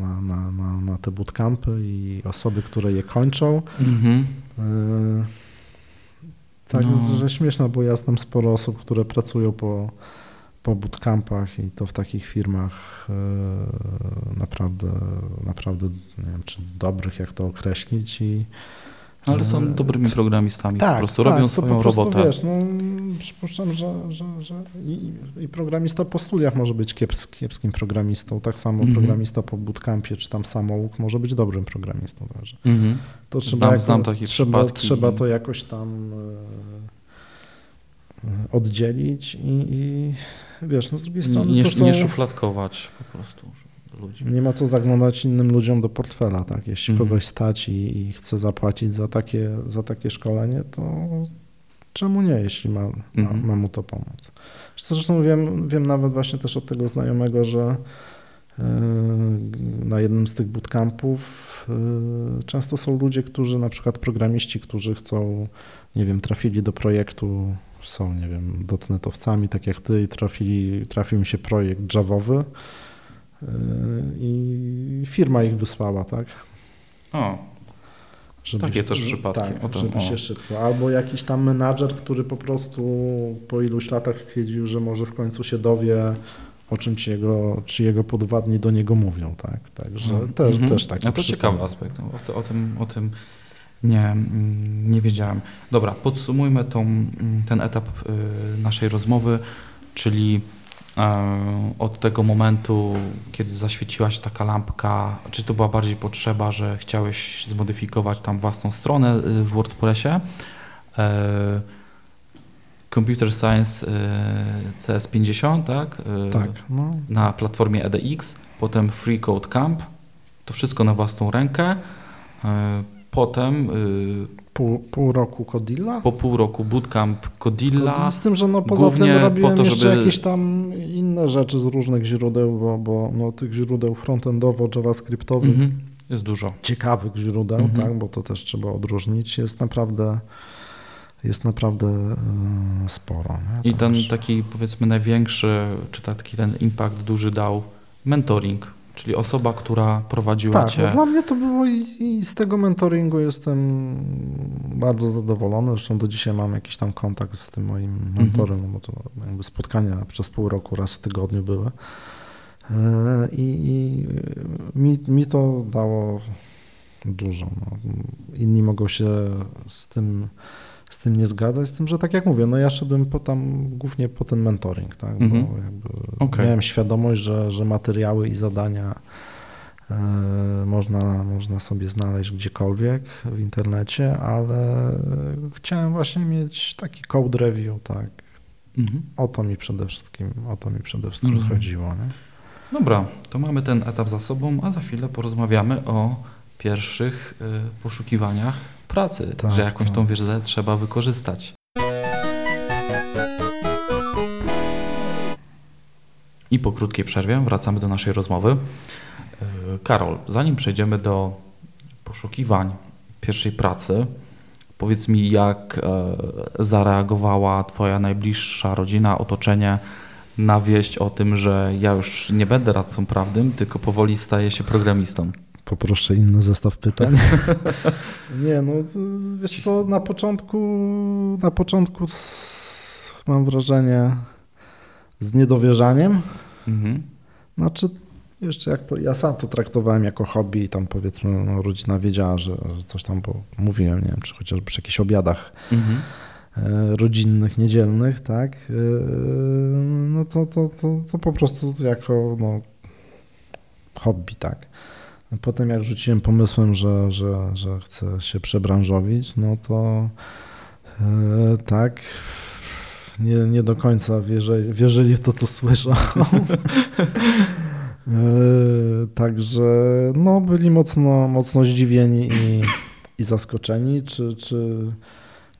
Speaker 2: na, na, na, na te bootcampy i osoby, które je kończą. Mhm. Y, tak, no. że śmieszne, bo ja znam sporo osób, które pracują po po bootcampach i to w takich firmach e, naprawdę, naprawdę, nie wiem, czy dobrych, jak to określić i
Speaker 1: ale są e, dobrymi programistami, tak, po prostu tak, robią swoją po prostu, robotę.
Speaker 2: Wiesz, no, przypuszczam, że, że, że i, i, programista po studiach może być kiepsk, kiepskim programistą, tak samo mm -hmm. programista po bootcampie czy tam samouk może być dobrym programistą. Mm -hmm. To trzeba, znam, znam takie trzeba, trzeba to jakoś tam e, oddzielić i, i wiesz, no z drugiej strony
Speaker 1: nie,
Speaker 2: nie,
Speaker 1: są... nie szufladkować po prostu ludzi.
Speaker 2: Nie ma co zaglądać innym ludziom do portfela, tak? Jeśli mhm. kogoś stać i, i, chce zapłacić za takie, za takie szkolenie, to czemu nie, jeśli ma, mhm. ma, ma, mu to pomóc. Zresztą wiem, wiem nawet właśnie też od tego znajomego, że yy, na jednym z tych bootcampów yy, często są ludzie, którzy na przykład programiści, którzy chcą, nie wiem, trafili do projektu są, nie wiem, dotnetowcami, tak jak ty, i trafili, trafił mi się projekt Javowy i firma ich wysłała, tak?
Speaker 1: O, takie też przypadki.
Speaker 2: Tak, żeby o. się szybko. Albo jakiś tam menadżer, który po prostu po iluś latach stwierdził, że może w końcu się dowie, o czym ci jego, czy jego podwładni do niego mówią, tak? Także mhm. też, mhm. też taki
Speaker 1: A to ciekawy aspekt. O, o, tym, o tym nie, mm, nie wiedziałem. Dobra, podsumujmy tą, mm, ten etap y, naszej rozmowy, czyli od tego momentu, kiedy zaświeciła się taka lampka, czy to była bardziej potrzeba, że chciałeś zmodyfikować tam własną stronę y, w WordPressie, e, Computer Science y, CS50, tak?
Speaker 2: Tak. No.
Speaker 1: Na platformie EDX, potem Free Code Camp, to wszystko na własną rękę. E, Potem...
Speaker 2: Pół, pół roku Codilla?
Speaker 1: Po pół roku bootcamp Codilla.
Speaker 2: Z tym, że no poza tym robiłem to, jeszcze żeby... jakieś tam inne rzeczy z różnych źródeł, bo, bo no, tych źródeł frontendowo, javascriptowych -hmm.
Speaker 1: jest dużo.
Speaker 2: Ciekawych źródeł, -hmm. tak, bo to też trzeba odróżnić. Jest naprawdę jest naprawdę y, sporo.
Speaker 1: Nie? I ten taki powiedzmy największy, czy taki ten impact duży dał mentoring Czyli osoba, która prowadziła
Speaker 2: tak,
Speaker 1: cię.
Speaker 2: No dla mnie to było i, i, z tego mentoringu jestem bardzo zadowolony. Zresztą do dzisiaj mam jakiś tam kontakt z tym moim mhm. mentorem, mm -hmm. no bo to jakby spotkania przez pół roku raz w tygodniu były. E, I, i mi, mi to dało dużo. No. Inni mogą się z tym z tym nie zgadzać, z tym, że tak jak mówię, no ja szedłem po tam głównie po ten mentoring, tak, bo jakby okay. miałem świadomość, że, że materiały i zadania e, można, można sobie znaleźć gdziekolwiek w internecie, ale chciałem właśnie mieć taki code review, tak, -hmm. o to mi przede wszystkim, o to mi przede wszystkim chodziło, nie?
Speaker 1: Dobra, to mamy ten etap za sobą, a za chwilę porozmawiamy o pierwszych y, poszukiwaniach pracy, tak, że jakąś tak. tą wiedzę trzeba wykorzystać. I po krótkiej przerwie wracamy do naszej rozmowy. E, Karol, zanim przejdziemy do poszukiwań pierwszej pracy, powiedz mi, jak e, zareagowała Twoja najbliższa rodzina, otoczenie na wieść o tym, że ja już nie będę radcą prawnym, tylko powoli staję się programistą.
Speaker 2: Poproszę inny zestaw pytań. nie, no wiesz co, na początku, na początku z, mam wrażenie z niedowierzaniem. Mhm. Znaczy, jeszcze jak to, ja sam to traktowałem jako hobby i tam powiedzmy no, rodzina wiedziała, że, że, coś tam, bo mówiłem, nie wiem, czy chociażby przy jakichś obiadach mhm. e, rodzinnych, niedzielnych, tak, e, no to, to, to, to po prostu jako no, hobby, tak. Potem jak rzuciłem pomysłem, że, że, że chcę się przebranżowić, no to e, tak, nie, nie do końca wierzy, wierzyli w to, co słyszą. Także no, byli mocno, mocno zdziwieni i, i zaskoczeni. Czy, czy,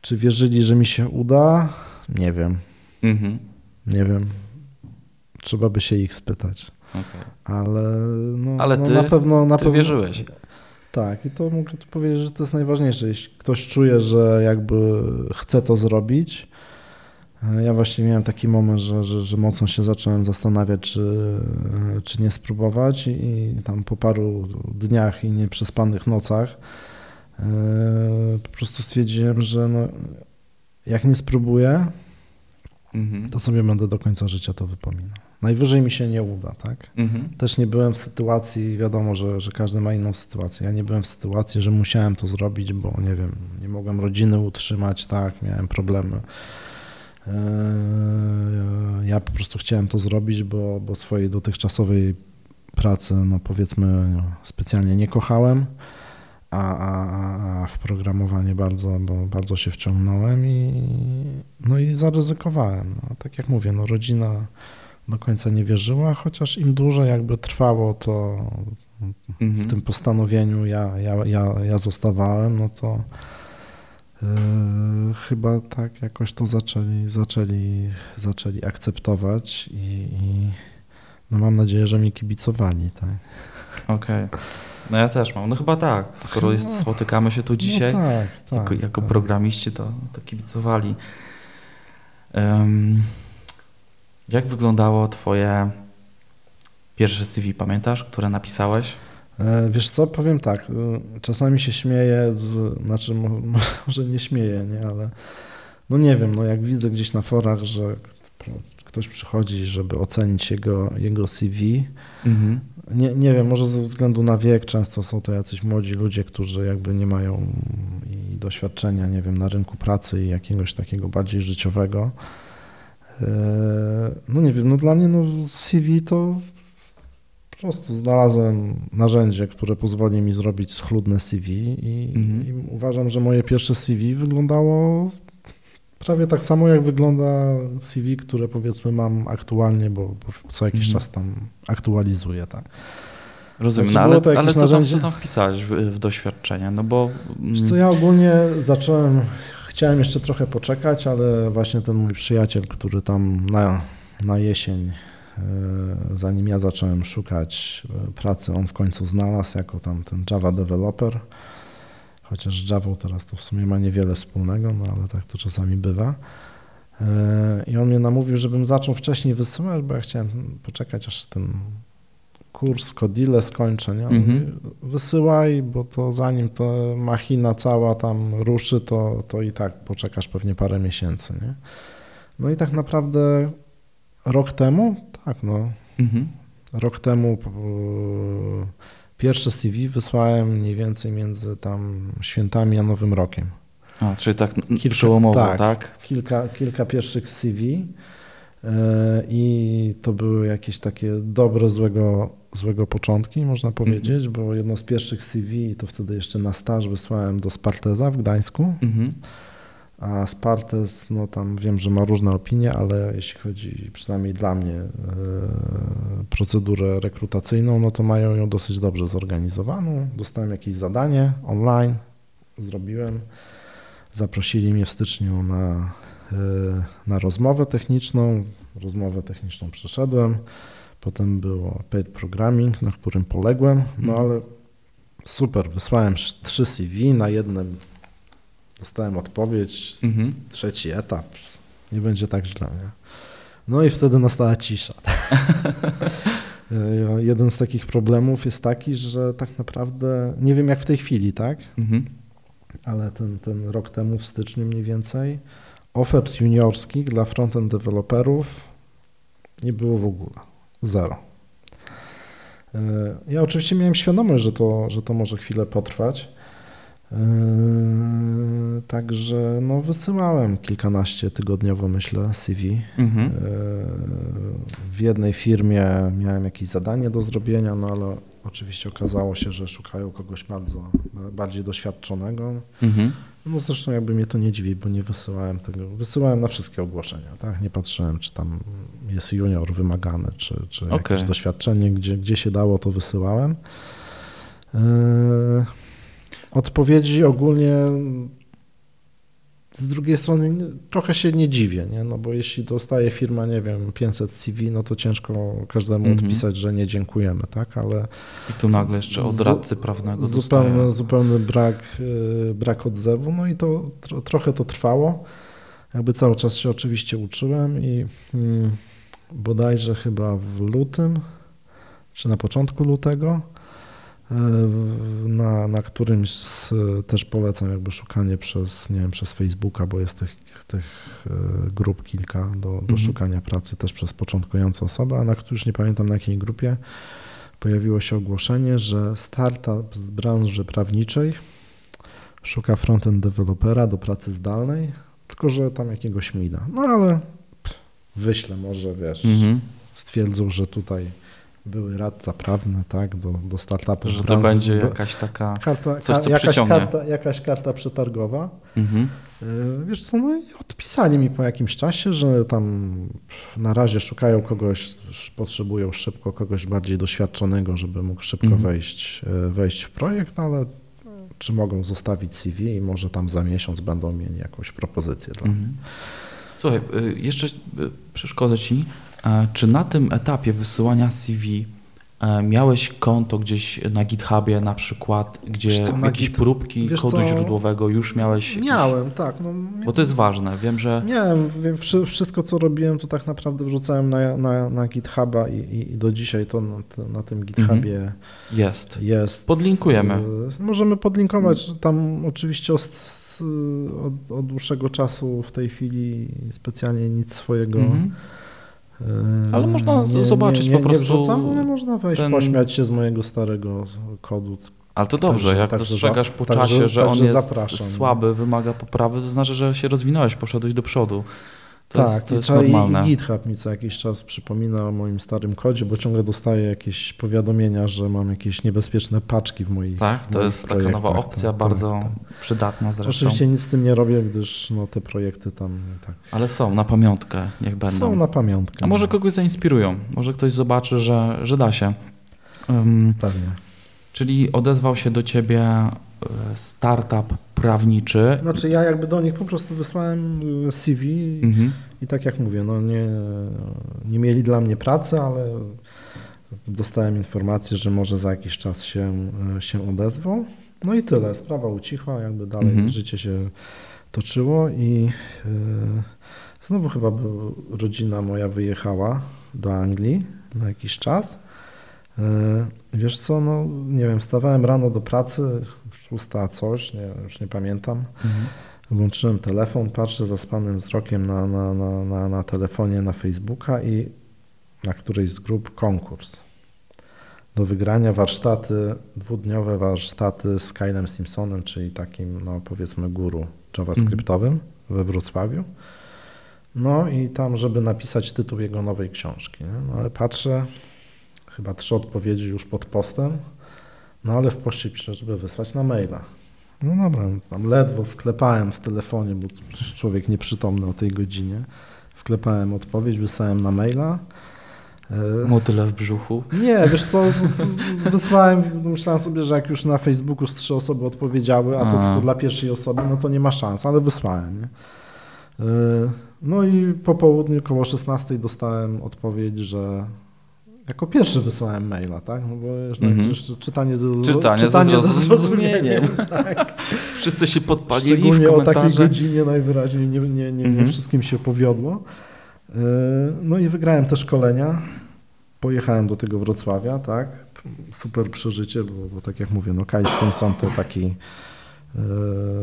Speaker 2: czy wierzyli, że mi się uda? Nie wiem. Mhm. Nie wiem. Trzeba by się ich spytać. Okay. Ale, no,
Speaker 1: Ale
Speaker 2: no,
Speaker 1: ty,
Speaker 2: na pewno, na
Speaker 1: ty
Speaker 2: pewno,
Speaker 1: wierzyłeś.
Speaker 2: Tak, i to mogę powiedzieć, że to jest najważniejsze. Jeśli ktoś czuje, że jakby chce to zrobić, e, ja właśnie miałem taki moment, że, że, że mocno się zacząłem zastanawiać, czy, czy nie spróbować, i tam po paru dniach i nieprzespanych nocach e, po prostu stwierdziłem, że no, jak nie spróbuję, mhm. to sobie będę do końca życia to wypominał. Najwyżej mi się nie uda, tak? Mhm. Też nie byłem w sytuacji, wiadomo, że, że każdy ma inną sytuację. Ja nie byłem w sytuacji, że musiałem to zrobić, bo nie wiem, nie mogłem rodziny utrzymać, tak, miałem problemy. Eee, ja po prostu chciałem to zrobić, bo, bo swojej dotychczasowej pracy, no powiedzmy, no, specjalnie nie kochałem, a, a, a w programowanie bardzo, bo bardzo się wciągnąłem i, no i zaryzykowałem. No, tak jak mówię, no rodzina do końca nie wierzyła, chociaż im dłużej jakby trwało to mhm. w tym postanowieniu ja, ja, ja, ja zostawałem, no to yy, chyba tak jakoś to zaczęli, zaczęli, zaczęli akceptować i, i no mam nadzieję, że mi kibicowali. Tak.
Speaker 1: Okej. Okay. No ja też mam. No chyba tak. Skoro jest, spotykamy się tu no dzisiaj no tak, tak, jako, jako tak. programiści, to, to kibicowali. Um, jak wyglądało Twoje pierwsze CV, pamiętasz, które napisałeś?
Speaker 2: E, wiesz co, powiem tak, e, czasami się śmieję, z, znaczy może nie śmieję, nie, ale no nie wiem, no jak widzę gdzieś na forach, że ktoś przychodzi, żeby ocenić jego, jego CV, mhm. nie, nie wiem, może ze względu na wiek, często są to jacyś młodzi ludzie, którzy jakby nie mają i doświadczenia, nie wiem, na rynku pracy i jakiegoś takiego bardziej życiowego, no nie wiem, no dla mnie no CV to po prostu znalazłem narzędzie, które pozwoli mi zrobić schludne CV i, mhm. i uważam, że moje pierwsze CV wyglądało prawie tak samo, jak wygląda CV, które powiedzmy mam aktualnie, bo, bo co jakiś mhm. czas tam aktualizuję, tak.
Speaker 1: Rozumiem, no, ale, ale co, tam, co tam wpisałeś w, w doświadczenie? No bo...
Speaker 2: Co ja ogólnie zacząłem Chciałem jeszcze trochę poczekać, ale właśnie ten mój przyjaciel, który tam na, na jesień, e, zanim ja zacząłem szukać e, pracy, on w końcu znalazł jako tam ten Java developer. Chociaż z Java teraz to w sumie ma niewiele wspólnego, no ale tak to czasami bywa. E, I on mnie namówił, żebym zaczął wcześniej wysyłać, bo ja chciałem poczekać, aż ten kurs Kodile skończę, nie? Mhm. Wysyłaj, bo to zanim to machina cała tam ruszy, to, to i tak poczekasz pewnie parę miesięcy, nie? No i tak naprawdę rok temu, tak no, mhm. rok temu pierwsze CV wysłałem mniej więcej między tam świętami a Nowym Rokiem.
Speaker 1: A, czyli tak kilka, przełomowo, tak? tak?
Speaker 2: Kilka, kilka pierwszych CV e, i to były jakieś takie dobre, złego złego początki, można mhm. powiedzieć, bo jedno z pierwszych CV, to wtedy jeszcze na staż wysłałem do Sparteza w Gdańsku. Mhm. A Spartes, no tam wiem, że ma różne opinie, ale jeśli chodzi przynajmniej dla mnie e, procedurę rekrutacyjną, no to mają ją dosyć dobrze zorganizowaną. Dostałem jakieś zadanie online, zrobiłem. Zaprosili mnie w styczniu na, e, na rozmowę techniczną. Rozmowę techniczną przeszedłem. Potem było paid programming, na którym poległem, no mhm. ale super, wysłałem trzy CV, na jednym dostałem odpowiedź, mhm. trzeci etap, nie będzie tak źle, nie? No i wtedy nastała cisza. Jeden z takich problemów jest taki, że tak naprawdę, nie wiem jak w tej chwili, tak? Mhm. Ale ten, ten rok temu, w styczniu mniej więcej, ofert juniorskich dla frontend deweloperów nie było w ogóle. Zero. E, ja oczywiście miałem świadomość, że to, że to może chwilę potrwać. E, także no, wysyłałem kilkanaście tygodniowo, myślę, CV. Mhm. E, w jednej firmie miałem jakieś zadanie do zrobienia, no ale oczywiście okazało się, że szukają kogoś bardzo bardziej doświadczonego. Mhm. No zresztą jakby mnie to nie dziwi, bo nie wysyłałem tego. Wysyłałem na wszystkie ogłoszenia, tak? Nie patrzyłem, czy tam jest junior wymagany, czy, czy
Speaker 1: Okej.
Speaker 2: jakieś doświadczenie, gdzie, gdzie się dało, to wysyłałem. Yy, Odpowiedzi ogólnie z drugiej strony trochę się nie dziwię, nie? No bo jeśli dostaje firma, nie wiem, 500 CV, no to ciężko każdemu
Speaker 1: Mhm.
Speaker 2: odpisać, że nie dziękujemy, tak? Ale
Speaker 1: I tu nagle jeszcze od radcy prawnego
Speaker 2: zupełny,
Speaker 1: dostaję.
Speaker 2: zupełny brak, yy, brak odzewu, no i to tro, trochę to trwało. Jakby cały czas się oczywiście uczyłem i mm, bodajże chyba w lutym, czy na początku lutego, yy, na, na którymś z, też polecam jakby szukanie przez, nie wiem, przez Facebooka, bo jest tych, tych yy, grup kilka do, do
Speaker 1: Mhm.
Speaker 2: szukania pracy też przez początkujące osoby, a na którymś, już nie pamiętam na jakiej grupie, pojawiło się ogłoszenie, że startup z branży prawniczej szuka frontend dewelopera do pracy zdalnej, tylko że tam jakiegoś mina. No ale pff, wyślę może, wiesz,
Speaker 1: Mhm.
Speaker 2: stwierdzą, że tutaj były radca prawny, tak, do, do startupu.
Speaker 1: Że to będzie jakaś taka...
Speaker 2: Karta,
Speaker 1: coś, co
Speaker 2: jakaś,
Speaker 1: przyciągnie.
Speaker 2: karta, jakaś karta przetargowa.
Speaker 1: Mhm.
Speaker 2: Yy, Wiesz co, no i odpisali mi po jakimś czasie, że tam na razie szukają kogoś, potrzebują szybko kogoś bardziej doświadczonego, żeby mógł szybko
Speaker 1: Mhm.
Speaker 2: wejść, yy, wejść w projekt, ale czy mogą zostawić CV i może tam za miesiąc będą mieli jakąś propozycję dla mnie.
Speaker 1: Mhm. Słuchaj, y, jeszcze y, przeszkodzę ci. E, Czy na tym etapie wysyłania CV e, miałeś konto gdzieś na GitHubie na przykład, gdzie
Speaker 2: co, na
Speaker 1: jakieś
Speaker 2: Git-
Speaker 1: próbki
Speaker 2: wiesz
Speaker 1: kodu
Speaker 2: co,
Speaker 1: źródłowego już miałeś? Jakieś...
Speaker 2: Miałem, tak. No,
Speaker 1: Bo to jest ważne. Wiem, że
Speaker 2: Miałem, wszystko co robiłem to tak naprawdę wrzucałem na, na, na GitHuba i, i, do dzisiaj to na, na tym GitHubie
Speaker 1: jest.
Speaker 2: jest.
Speaker 1: Podlinkujemy.
Speaker 2: Y, Możemy podlinkować. Tam oczywiście od, od, od dłuższego czasu w tej chwili specjalnie nic swojego.
Speaker 1: Mhm.
Speaker 2: Y,
Speaker 1: Ale można z- zobaczyć
Speaker 2: nie,
Speaker 1: po
Speaker 2: nie,
Speaker 1: prostu
Speaker 2: Nie wrzucam, ale można wejść,
Speaker 1: ten-
Speaker 2: pośmiać się z mojego starego kodu.
Speaker 1: Ale to dobrze,
Speaker 2: Także-
Speaker 1: jak
Speaker 2: także
Speaker 1: dostrzegasz po
Speaker 2: także-
Speaker 1: czasie, że on jest
Speaker 2: zapraszam.
Speaker 1: słaby, wymaga poprawy, to znaczy, że się rozwinąłeś, poszedłeś do przodu. To
Speaker 2: tak,
Speaker 1: jest, to
Speaker 2: i,
Speaker 1: jest
Speaker 2: i,
Speaker 1: normalne.
Speaker 2: i GitHub mi co jakiś czas przypomina o moim starym kodzie, bo ciągle dostaję jakieś powiadomienia, że mam jakieś niebezpieczne paczki w moich
Speaker 1: Tak, to
Speaker 2: moich
Speaker 1: jest taka nowa opcja,
Speaker 2: tak,
Speaker 1: bardzo
Speaker 2: tak,
Speaker 1: przydatna zresztą.
Speaker 2: Oczywiście nic z tym nie robię, gdyż no, te projekty tam tak
Speaker 1: Ale są na pamiątkę, niech będą.
Speaker 2: są na pamiątkę.
Speaker 1: A może kogoś zainspirują, może ktoś zobaczy, że, że da się. Ym,
Speaker 2: Pewnie.
Speaker 1: czyli odezwał się do ciebie e, startup prawniczy.
Speaker 2: Znaczy ja jakby do nich po prostu wysłałem y, CV
Speaker 1: Mhm.
Speaker 2: i tak jak mówię, no nie, nie mieli dla mnie pracy, ale dostałem informację, że może za jakiś czas się, y, się odezwą. No i tyle, sprawa ucichła, jakby dalej
Speaker 1: Mhm.
Speaker 2: życie się toczyło i y, znowu chyba rodzina moja wyjechała do Anglii na jakiś czas. Wiesz co, no nie wiem, wstawałem rano do pracy, szósta coś, nie, już nie pamiętam.
Speaker 1: Mhm.
Speaker 2: Włączyłem telefon, patrzę zaspanym wzrokiem na, na, na, na, na telefonie na Facebooka i na którejś z grup konkurs. Do wygrania warsztaty, dwudniowe warsztaty z Kylem Simpsonem, czyli takim, no powiedzmy, guru javascriptowym we Wrocławiu. No i tam, żeby napisać tytuł jego nowej książki. Nie? No ale patrzę, chyba trzy odpowiedzi już pod postem, no ale w poście pisze, żeby wysłać na maila. No dobra, no tam ledwo wklepałem w telefonie, bo przecież człowiek nieprzytomny o tej godzinie. Wklepałem odpowiedź, wysłałem na maila. E,
Speaker 1: Motyle w brzuchu.
Speaker 2: Nie, wiesz co, wysłałem, myślałem sobie, że jak już na Facebooku z trzy osoby odpowiedziały, a to
Speaker 1: A.
Speaker 2: tylko dla pierwszej osoby, no to nie ma szans, ale wysłałem. Nie? E, No i po południu, koło 16 dostałem odpowiedź, że jako pierwszy wysłałem maila, tak? No bo jeszcze,
Speaker 1: Mhm.
Speaker 2: jeszcze czytanie, ze,
Speaker 1: Czytanie,
Speaker 2: czytanie
Speaker 1: ze zrozumieniem.
Speaker 2: zrozumieniem.
Speaker 1: Wszyscy się podpalili w
Speaker 2: Szczególnie o takiej godzinie najwyraźniej nie, nie, nie, nie
Speaker 1: Mhm.
Speaker 2: wszystkim się powiodło. Yy, No i wygrałem te szkolenia. Pojechałem do tego Wrocławia, tak. Super przeżycie, bo, bo tak jak mówię, no Kyle Simpson to taki yy,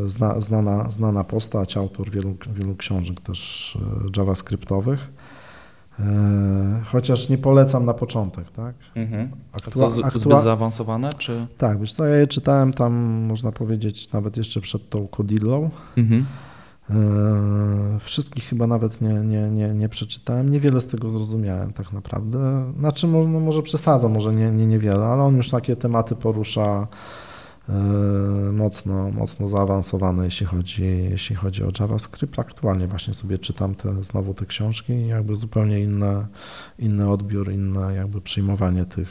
Speaker 2: zna, znana, znana postać, autor wielu, wielu książek też yy, javascriptowych. Yy, Chociaż nie polecam na początek, tak.
Speaker 1: Mhm.
Speaker 2: Aktua- aktua-
Speaker 1: zbyt zaawansowane, czy...
Speaker 2: Tak, wiesz co, ja je czytałem tam, można powiedzieć, nawet jeszcze przed tą Codillą.
Speaker 1: Mhm.
Speaker 2: Eee, Wszystkich chyba nawet nie, nie, nie, nie przeczytałem. Niewiele z tego zrozumiałem tak naprawdę. Znaczy, no może przesadzam, może nie, nie, niewiele, ale on już takie tematy porusza mocno, mocno zaawansowane, jeśli chodzi, jeśli chodzi o JavaScript. Aktualnie właśnie sobie czytam te, znowu te książki i jakby zupełnie inne, inny odbiór, inne jakby przyjmowanie tych,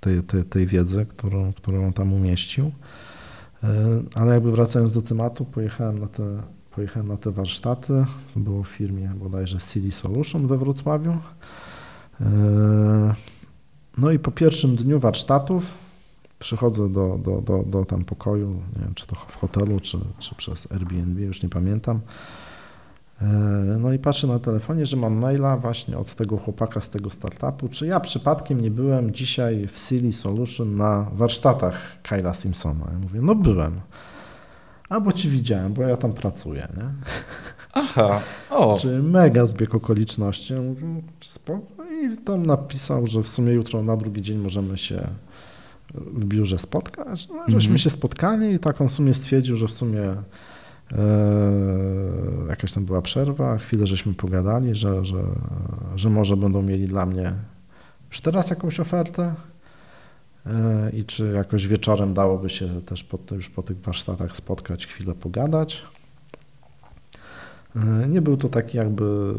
Speaker 2: tej, tej, tej wiedzy, którą, którą tam umieścił. Ale jakby wracając do tematu, pojechałem na te, pojechałem na te warsztaty. Było w firmie bodajże Silly Solution we Wrocławiu. No i po pierwszym dniu warsztatów przychodzę do, do, do, do tam pokoju, nie wiem, czy to w hotelu, czy, czy przez Airbnb, już nie pamiętam. E, no i patrzę na telefonie, że mam maila właśnie od tego chłopaka z tego startupu, czy ja przypadkiem nie byłem dzisiaj w Silly Solution na warsztatach Kyla Simpsona. Ja mówię, no byłem. Albo ci widziałem, bo ja tam pracuję, nie?
Speaker 1: Aha, o.
Speaker 2: Czy mega zbieg okoliczności. Ja mówię, czy spoko? I tam napisał, że w sumie jutro na drugi dzień możemy się w biurze spotkać. No, żeśmy mm -hmm. się spotkali i tak on w sumie stwierdził, że w sumie e, jakaś tam była przerwa, chwilę żeśmy pogadali, że, że, że może będą mieli dla mnie już teraz jakąś ofertę e, i czy jakoś wieczorem dałoby się też po, już po tych warsztatach spotkać, chwilę pogadać. E, nie był to taki jakby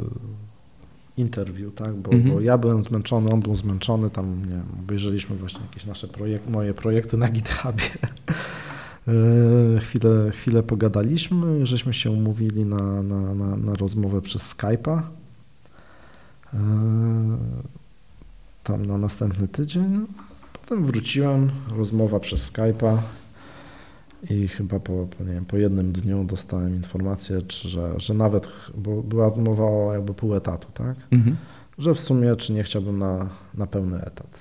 Speaker 2: interview, tak? Bo, mhm. bo, ja byłem zmęczony, on był zmęczony, tam nie wiem, obejrzeliśmy właśnie jakieś nasze projek moje projekty na GitHubie. E, chwilę, chwilę pogadaliśmy, żeśmy się umówili na, na, na, na rozmowę przez Skype'a. E, tam na następny tydzień. Potem wróciłem, rozmowa przez Skype'a. I chyba po, po, nie wiem, po jednym dniu dostałem informację, że, że nawet, bo była mowa o jakby pół etatu, tak? Mhm. Że w sumie, czy nie chciałbym na, na pełny etat.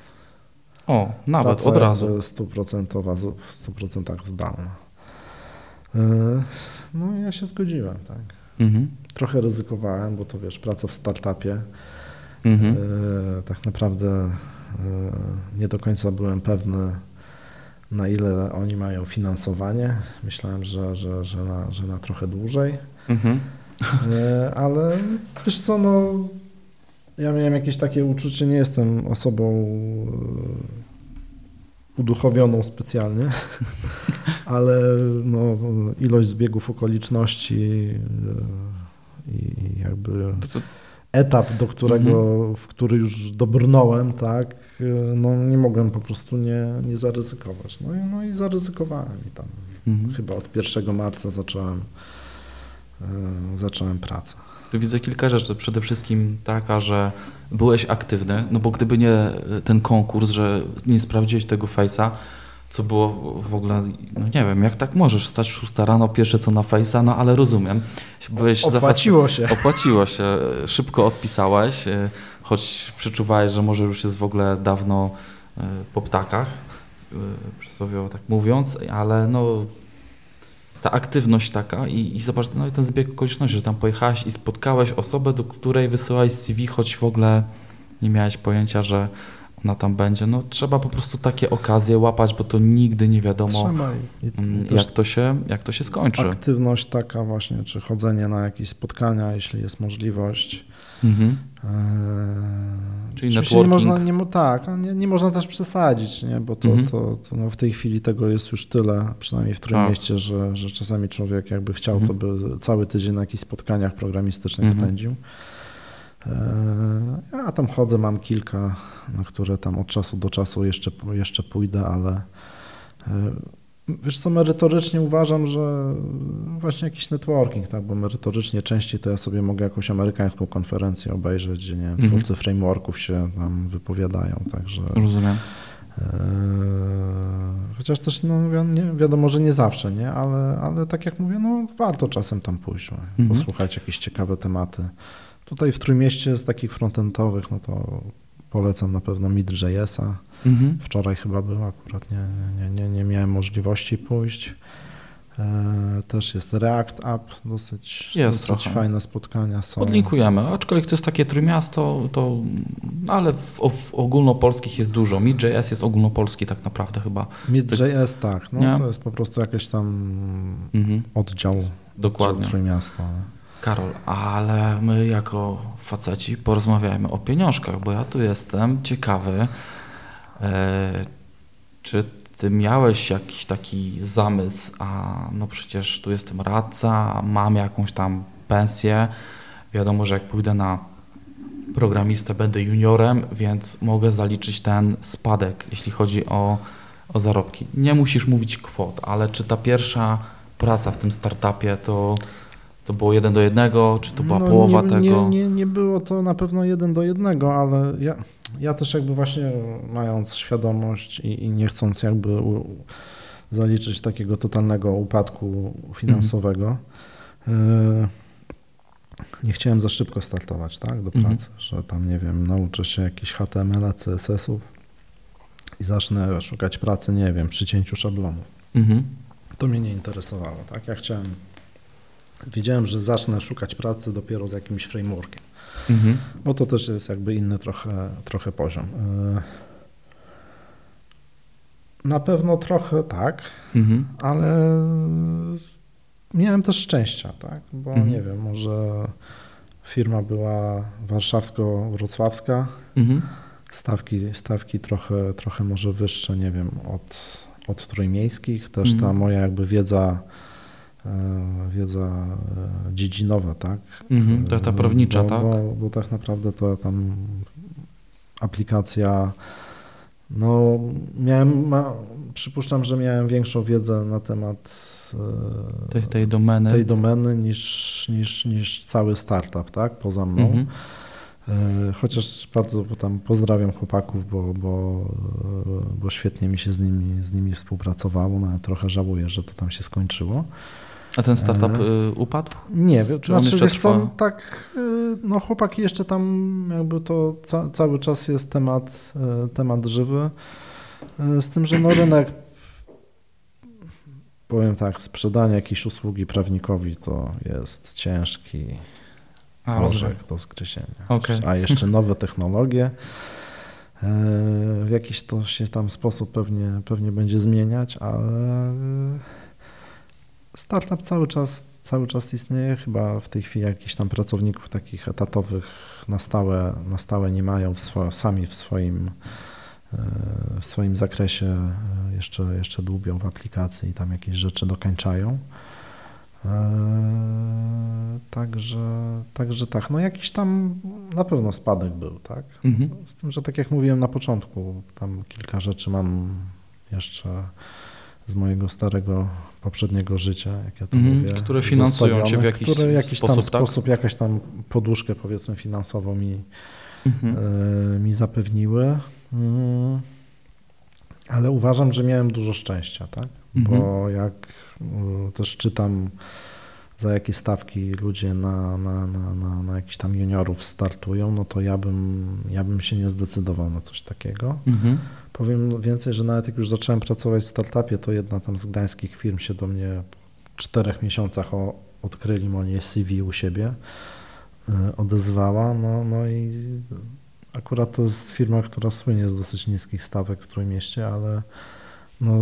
Speaker 1: O, nawet
Speaker 2: Praca
Speaker 1: od razu.
Speaker 2: Stuprocentowa, w 100% zdalna. E, no i ja się zgodziłem, tak. Mhm. Trochę ryzykowałem, bo to wiesz, praca w startupie. Mhm. E, tak naprawdę e, nie do końca byłem pewny, na ile oni mają finansowanie. Myślałem, że, że, że, na, że na trochę dłużej. Mhm. E, ale wiesz co, no ja miałem jakieś takie uczucie, nie jestem osobą e, uduchowioną specjalnie, ale no, ilość zbiegów okoliczności e, i jakby etap, do którego, mhm. w który już dobrnąłem, tak, no nie mogłem po prostu nie, nie zaryzykować. No i, no i zaryzykowałem i tam mhm. chyba od 1 marca zacząłem, e, zacząłem pracę.
Speaker 1: Tu widzę kilka rzeczy. Przede wszystkim taka, że byłeś aktywny, no bo gdyby nie ten konkurs, że nie sprawdziłeś tego face'a, co było w ogóle, no nie wiem, jak tak możesz stać 6 rano, pierwsze co na Face'a, no ale rozumiem.
Speaker 2: Byłeś opłaciło się.
Speaker 1: Opłaciło się, szybko odpisałeś, e, choć przeczuwałeś, że może już jest w ogóle dawno e, po ptakach, e, przysłowiowo tak mówiąc, ale no ta aktywność taka i, i zobacz, no i ten zbieg okoliczności, że tam pojechałeś i spotkałeś osobę, do której wysyłałeś CV, choć w ogóle nie miałeś pojęcia, że ona tam będzie. No trzeba po prostu takie okazje łapać, bo to nigdy nie wiadomo, mm, jak to, się, jak to się skończy.
Speaker 2: Aktywność taka właśnie, czy chodzenie na jakieś spotkania, jeśli jest możliwość. Mhm.
Speaker 1: Eee, Czyli
Speaker 2: networking. Nie można, nie, tak, nie, nie można też przesadzić, nie? bo to, mhm. to, to no w tej chwili tego jest już tyle, przynajmniej w którym tak. mieście, że, że czasami człowiek jakby chciał, mhm. to by cały tydzień na jakichś spotkaniach programistycznych mhm. spędził. Eee, ja tam chodzę, mam kilka, na które tam od czasu do czasu jeszcze, jeszcze pójdę, ale eee, wiesz co, merytorycznie uważam, że właśnie jakiś networking, tak, bo merytorycznie częściej to ja sobie mogę jakąś amerykańską konferencję obejrzeć, gdzie nie wiem, mhm. twórcy frameworków się tam wypowiadają, także...
Speaker 1: Rozumiem. Eee,
Speaker 2: chociaż też no, nie, wiadomo, że nie zawsze, nie? Ale, ale tak jak mówię, no, warto czasem tam pójść, mhm. posłuchać jakieś ciekawe tematy. Tutaj w Trójmieście z takich frontendowych, no to polecam na pewno Mid.jsa. Mhm. Wczoraj chyba był, akurat nie, nie, nie, nie miałem możliwości pójść. E, też jest React App, dosyć, jest dosyć fajne spotkania są.
Speaker 1: Podlinkujemy, aczkolwiek to jest takie trójmiasto, to, ale w, w ogólnopolskich jest dużo. Mid.js jest ogólnopolski tak naprawdę chyba.
Speaker 2: Mid.js tak, no, to jest po prostu jakiś tam mhm. oddział,
Speaker 1: Dokładnie.
Speaker 2: oddział trójmiasto.
Speaker 1: Karol, ale my jako faceci porozmawiajmy o pieniążkach, bo ja tu jestem ciekawy, e, czy ty miałeś jakiś taki zamysł, a no przecież tu jestem radca, mam jakąś tam pensję, wiadomo, że jak pójdę na programistę, będę juniorem, więc mogę zaliczyć ten spadek, jeśli chodzi o, o zarobki. Nie musisz mówić kwot, ale czy ta pierwsza praca w tym startupie to, to było jeden do jednego, czy to była
Speaker 2: No,
Speaker 1: połowa
Speaker 2: nie,
Speaker 1: tego?
Speaker 2: Nie, nie, nie było to na pewno jeden do jednego, ale ja, ja też jakby właśnie mając świadomość i, i nie chcąc jakby u, zaliczyć takiego totalnego upadku finansowego, y, nie chciałem za szybko startować tak, do
Speaker 1: Mhm.
Speaker 2: pracy, że tam nie wiem, nauczę się jakichś HTML, CSS-ów i zacznę szukać pracy, nie wiem, przy cięciu szablonu.
Speaker 1: Mhm.
Speaker 2: To mnie nie interesowało, tak? Ja chciałem, wiedziałem, że zacznę szukać pracy dopiero z jakimś frameworkiem,
Speaker 1: Mhm.
Speaker 2: bo to też jest jakby inny trochę, trochę poziom. E, Na pewno trochę tak,
Speaker 1: Mhm.
Speaker 2: ale miałem też szczęścia, tak? Bo
Speaker 1: Mhm.
Speaker 2: nie wiem, może firma była warszawsko-wrocławska,
Speaker 1: Mhm.
Speaker 2: stawki, stawki trochę, trochę może wyższe, nie wiem, od, od trójmiejskich. Też ta
Speaker 1: Mhm.
Speaker 2: moja jakby wiedza, wiedza e, dziedzinowa, tak?
Speaker 1: Mhm. To ta prawnicza,
Speaker 2: bo,
Speaker 1: tak?
Speaker 2: Bo, bo tak naprawdę to tam aplikacja, no miałem, ma, przypuszczam, że miałem większą wiedzę na temat e,
Speaker 1: Tej, tej domeny.
Speaker 2: tej domeny niż, niż, niż cały startup, tak? Poza mną.
Speaker 1: Mhm.
Speaker 2: E, Chociaż bardzo tam pozdrawiam chłopaków, bo, bo, e, bo świetnie mi się z nimi, z nimi współpracowało. Nawet trochę żałuję, że to tam się skończyło.
Speaker 1: A ten startup
Speaker 2: E.
Speaker 1: y, upadł?
Speaker 2: Nie wiem,
Speaker 1: Czy on
Speaker 2: znaczy,
Speaker 1: jeszcze
Speaker 2: wiesz co,
Speaker 1: trwa?
Speaker 2: tak, y, no chłopaki jeszcze tam jakby to ca, cały czas jest temat, y, temat żywy. Z tym, że no rynek, powiem tak, sprzedanie jakiejś usługi prawnikowi to jest ciężki
Speaker 1: A,
Speaker 2: orzech do zgryzienia.
Speaker 1: Okej.
Speaker 2: A jeszcze nowe technologie. W jakiś to się tam sposób pewnie, pewnie będzie zmieniać, ale startup cały czas, cały czas istnieje. Chyba w tej chwili jakichś tam pracowników takich etatowych na stałe, na stałe nie mają w swo, sami w swoim, y, w swoim zakresie y, jeszcze, jeszcze dłubią w aplikacji i tam jakieś rzeczy dokańczają. Eee, Także, także tak, no jakiś tam na pewno spadek był, tak?
Speaker 1: Mhm.
Speaker 2: Z tym, że tak jak mówiłem na początku, tam kilka rzeczy mam jeszcze z mojego starego, poprzedniego życia, jak ja to
Speaker 1: Mhm,
Speaker 2: mówię.
Speaker 1: które finansują cię w jakiś
Speaker 2: które jakiś tam
Speaker 1: sposób, tak?
Speaker 2: sposób, jakaś tam poduszkę powiedzmy finansową mi,
Speaker 1: Mhm.
Speaker 2: e, mi zapewniły. Mm. Ale uważam, że miałem dużo szczęścia, tak?
Speaker 1: Mhm.
Speaker 2: Bo jak y, też czytam za jakie stawki ludzie na, na, na, na, na jakichś tam juniorów startują, no to ja bym, ja bym się nie zdecydował na coś takiego.
Speaker 1: Mhm.
Speaker 2: Powiem więcej, że nawet jak już zacząłem pracować w startupie, to jedna tam z gdańskich firm się do mnie po czterech miesiącach o, odkryli moje CV u siebie, y, odezwała, no, no i akurat to jest firma, która słynie z dosyć niskich stawek w Trójmieście, ale no,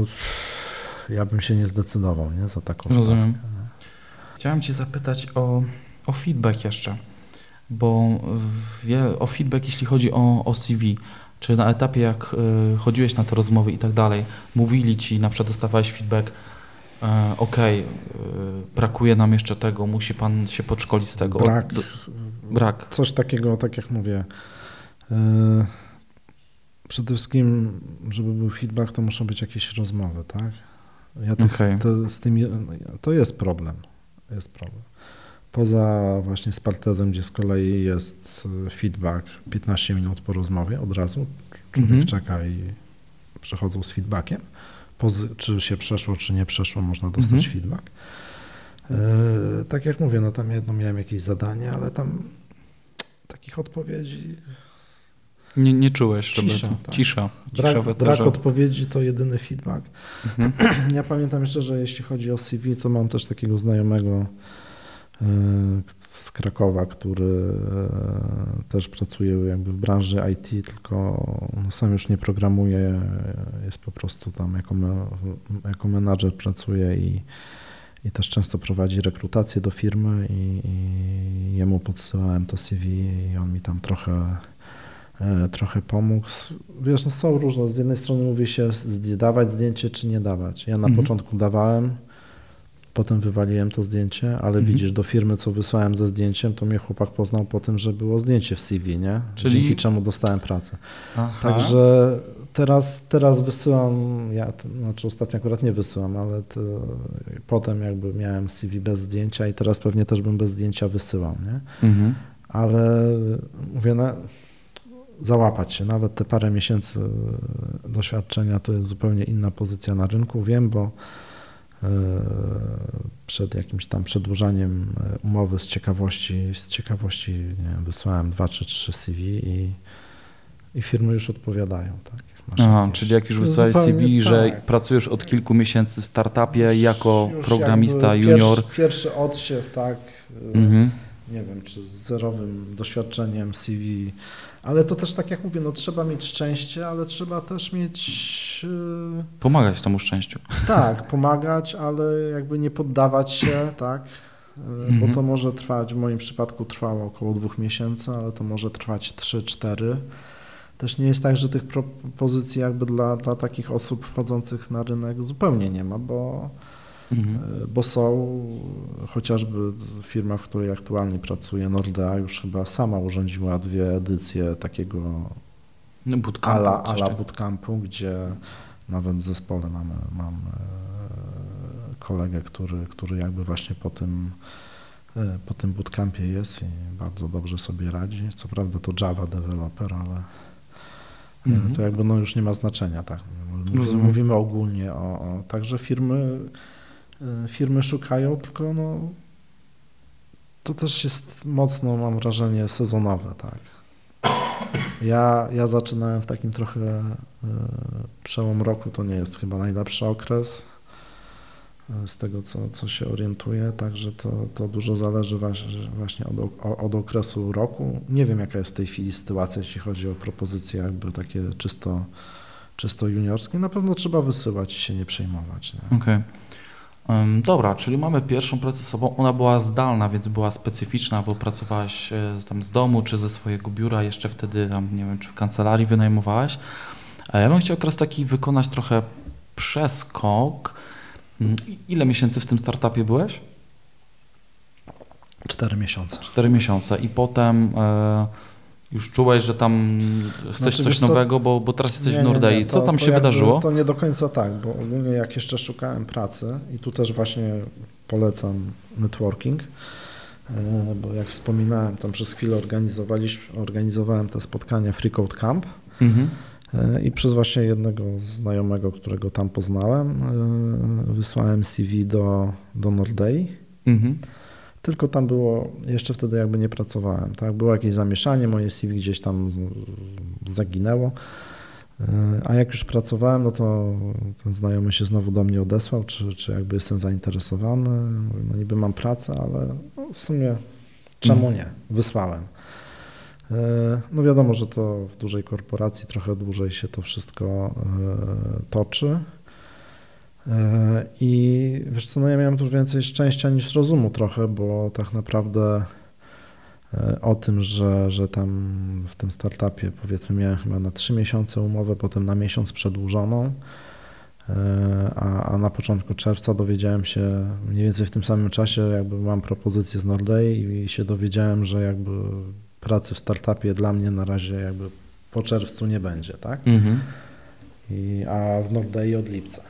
Speaker 2: ja bym się nie zdecydował nie, za taką
Speaker 1: Rozumiem.
Speaker 2: stawkę.
Speaker 1: Chciałem Cię zapytać o, o feedback jeszcze, bo wie, o feedback, jeśli chodzi o, o CV. Czy na etapie, jak y, chodziłeś na te rozmowy i tak dalej, mówili Ci, na przykład dostawałeś feedback, e, okej, y, brakuje nam jeszcze tego, musi Pan się podszkolić z tego.
Speaker 2: Brak,
Speaker 1: brak.
Speaker 2: coś takiego, tak jak mówię, przede wszystkim, żeby był feedback, to muszą być jakieś rozmowy, tak? Ja tych,
Speaker 1: Okej.
Speaker 2: to, z to jest problem, jest problem. Poza właśnie Spartezem, gdzie z kolei jest y, feedback 15 minut po rozmowie od razu, człowiek
Speaker 1: Mhm.
Speaker 2: czeka i przechodzą z feedbackiem. Pozy- czy się przeszło, czy nie przeszło, można dostać
Speaker 1: Mhm.
Speaker 2: feedback. E, tak jak mówię, no tam jedno miałem jakieś zadanie, ale tam takich odpowiedzi.
Speaker 1: Nie, nie czułeś, żeby...
Speaker 2: Cisza, tak.
Speaker 1: Cisza. Cisza
Speaker 2: Brak, brak odpowiedzi to jedyny feedback.
Speaker 1: Mhm.
Speaker 2: Ja pamiętam jeszcze, że jeśli chodzi o CV, to mam też takiego znajomego e, z Krakowa, który e, też pracuje jakby w branży IT, tylko no, sam już nie programuje, jest po prostu tam jako, jako menadżer pracuje i, i też często prowadzi rekrutację do firmy i, i jemu podsyłałem to CV i on mi tam trochę e, trochę pomógł. Wiesz, no są różne. Z jednej strony mówi się dawać zdjęcie czy nie dawać. Ja na
Speaker 1: Mhm.
Speaker 2: początku dawałem, potem wywaliłem to zdjęcie, ale
Speaker 1: Mhm.
Speaker 2: widzisz, do firmy, co wysłałem ze zdjęciem, to mnie chłopak poznał po tym, że było zdjęcie w CV, nie?
Speaker 1: Czyli-
Speaker 2: Dzięki czemu dostałem pracę.
Speaker 1: Aha.
Speaker 2: Także teraz, teraz wysyłam, ja, znaczy ostatnio akurat nie wysyłam, ale to, potem jakby miałem CV bez zdjęcia i teraz pewnie też bym bez zdjęcia wysyłał, nie?
Speaker 1: Mhm.
Speaker 2: Ale mówię, na, załapać się, nawet te parę miesięcy doświadczenia to jest zupełnie inna pozycja na rynku, wiem, bo przed jakimś tam przedłużaniem e, umowy z ciekawości, z ciekawości nie wiem, wysłałem dwa czy trzy CV i, i firmy już odpowiadają, tak?
Speaker 1: Aha,
Speaker 2: jakieś-
Speaker 1: czyli jak już wysłałeś CV, że
Speaker 2: tak.
Speaker 1: pracujesz od kilku miesięcy w startupie jako
Speaker 2: Już
Speaker 1: programista junior.
Speaker 2: Pierwszy, pierwszy odsiew, tak, e,
Speaker 1: Mhm.
Speaker 2: nie wiem, czy z zerowym doświadczeniem CV, ale to też tak jak mówię, no trzeba mieć szczęście, ale trzeba też mieć yy,
Speaker 1: Pomagać temu szczęściu.
Speaker 2: tak, pomagać, ale jakby nie poddawać się, tak, yy,
Speaker 1: Mhm.
Speaker 2: bo to może trwać, w moim przypadku trwało około dwóch miesięcy, ale to może trwać 3-4. Też nie jest tak, że tych propozycji jakby dla, dla takich osób wchodzących na rynek zupełnie nie ma, bo
Speaker 1: Mhm.
Speaker 2: E, bo są chociażby firma, w której aktualnie pracuję, Nordea, już chyba sama urządziła dwie edycje takiego
Speaker 1: No, bootcampu,
Speaker 2: ala, ala
Speaker 1: takiego.
Speaker 2: bootcampu, gdzie nawet w zespole mamy, mam e, kolegę, który, który jakby właśnie po tym, e, po tym bootcampie jest i bardzo dobrze sobie radzi. Co prawda to Java developer, ale
Speaker 1: Mhm.
Speaker 2: to jakby no już nie ma znaczenia, tak. Mówimy, ogólnie o, o także firmy, firmy szukają, tylko no to też jest mocno, mam wrażenie, sezonowe, tak. Ja, ja zaczynałem w takim trochę e, przełom roku, to nie jest chyba najlepszy okres e, z tego, co, co się orientuję, także to, to dużo zależy właśnie, od, od okresu roku. Nie wiem, jaka jest w tej chwili sytuacja, jeśli chodzi o propozycje jakby takie czysto, czysto juniorskie. Na pewno trzeba wysyłać i się nie przejmować. Nie?
Speaker 1: Okej. Dobra, czyli mamy pierwszą pracę z sobą. Ona była zdalna, więc była specyficzna, bo pracowałeś e, tam z domu czy ze swojego biura, jeszcze wtedy tam, nie wiem, czy w kancelarii wynajmowałeś. A ja bym chciał teraz taki wykonać trochę przeskok. Mm, Ile miesięcy w tym startupie byłeś?
Speaker 2: Cztery miesiące.
Speaker 1: Cztery miesiące i potem e, już czułeś, że tam chcesz
Speaker 2: Znaczy,
Speaker 1: coś
Speaker 2: co,
Speaker 1: nowego, bo, bo teraz jesteś
Speaker 2: Nie,
Speaker 1: w
Speaker 2: nie,
Speaker 1: Nordei.
Speaker 2: nie,
Speaker 1: Co
Speaker 2: to-
Speaker 1: tam
Speaker 2: to
Speaker 1: się wydarzyło?
Speaker 2: To nie do końca tak, bo ogólnie jak jeszcze szukałem pracy i tu też właśnie polecam networking, e, bo jak wspominałem, tam przez chwilę organizowaliśmy, organizowałem te spotkania Free Code Camp
Speaker 1: Mhm.
Speaker 2: e, i przez właśnie jednego znajomego, którego tam poznałem, e, wysłałem CV do, do Nordei.
Speaker 1: Mhm.
Speaker 2: Tylko tam było, jeszcze wtedy jakby nie pracowałem, tak? Było jakieś zamieszanie, moje CV gdzieś tam zaginęło. Yy, A jak już pracowałem, no to ten znajomy się znowu do mnie odesłał, czy, czy jakby jestem zainteresowany. No niby mam pracę, ale no w sumie czemu nie? Wysłałem. Yy, No wiadomo, że to w dużej korporacji trochę dłużej się to wszystko yy, toczy. I wiesz co, no ja miałem tu więcej szczęścia niż rozumu trochę, bo tak naprawdę e, o tym, że, że tam w tym startupie powiedzmy miałem chyba na trzy miesiące umowę, potem na miesiąc przedłużoną, e, a, a na początku czerwca dowiedziałem się mniej więcej w tym samym czasie, jakby mam propozycję z Nordei i się dowiedziałem, że jakby pracy w startupie dla mnie na razie jakby po czerwcu nie będzie, tak?
Speaker 1: Mhm.
Speaker 2: I, a w Nordei od lipca.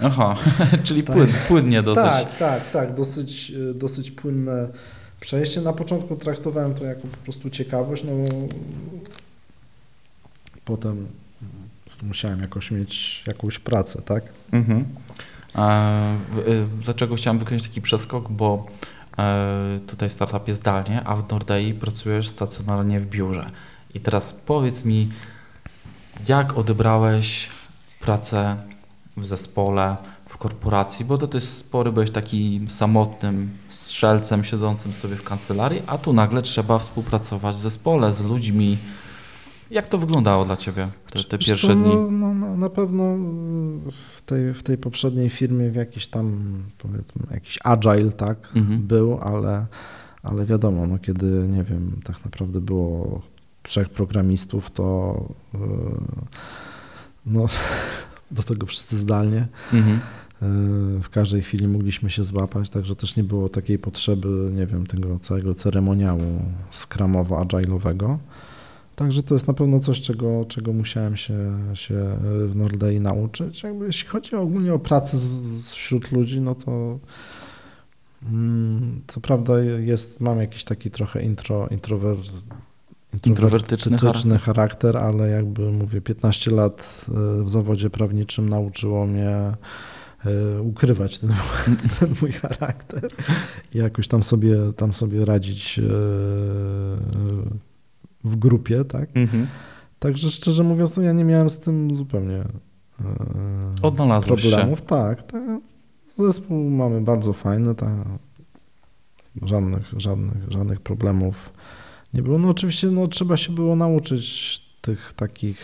Speaker 1: Aha, czyli
Speaker 2: Tak.
Speaker 1: płyn, płynnie dosyć.
Speaker 2: Tak, tak, tak. Dosyć, dosyć płynne przejście. Na początku traktowałem to jako po prostu ciekawość, no potem musiałem jakoś mieć jakąś pracę, tak?
Speaker 1: Mhm. E, dlaczego chciałem wykonać taki przeskok? Bo e, tutaj startup jest zdalnie, a w Nordei pracujesz stacjonarnie w biurze. I teraz powiedz mi, jak odebrałeś pracę w zespole, w korporacji, bo do tej spory byłeś takim samotnym strzelcem siedzącym sobie w kancelarii, a tu nagle trzeba współpracować w zespole z ludźmi. Jak to wyglądało dla Ciebie te, te pierwsze
Speaker 2: co,
Speaker 1: dni?
Speaker 2: No, no, no, na pewno w tej, w tej poprzedniej firmie w jakiś tam, powiedzmy, jakiś agile, tak,
Speaker 1: Mhm.
Speaker 2: był, ale, ale wiadomo, no, kiedy, nie wiem, tak naprawdę było trzech programistów, to yy, no, do tego wszyscy zdalnie.
Speaker 1: Mhm.
Speaker 2: Yy, w każdej chwili mogliśmy się złapać, także też nie było takiej potrzeby, nie wiem, tego całego ceremoniału skramowo-agile'owego. Także to jest na pewno coś, czego, czego musiałem się, się w Nordei nauczyć. Jakby jeśli chodzi ogólnie o pracę z, z wśród ludzi, no to mm, co prawda jest, mam jakiś taki trochę intro, intrower,
Speaker 1: Introwertyczny
Speaker 2: charakter. charakter, ale jakby mówię, 15 lat y, w zawodzie prawniczym nauczyło mnie y, ukrywać ten, ten mój charakter i jakoś tam sobie, tam sobie radzić y, w grupie, tak? Mhm. Także szczerze mówiąc, no ja nie miałem z tym zupełnie
Speaker 1: Odnalazłeś
Speaker 2: problemów.
Speaker 1: Się.
Speaker 2: Tak, tak. Zespół mamy bardzo fajny, tak. Żadnych, żadnych, żadnych problemów nie było. No oczywiście no, trzeba się było nauczyć tych takich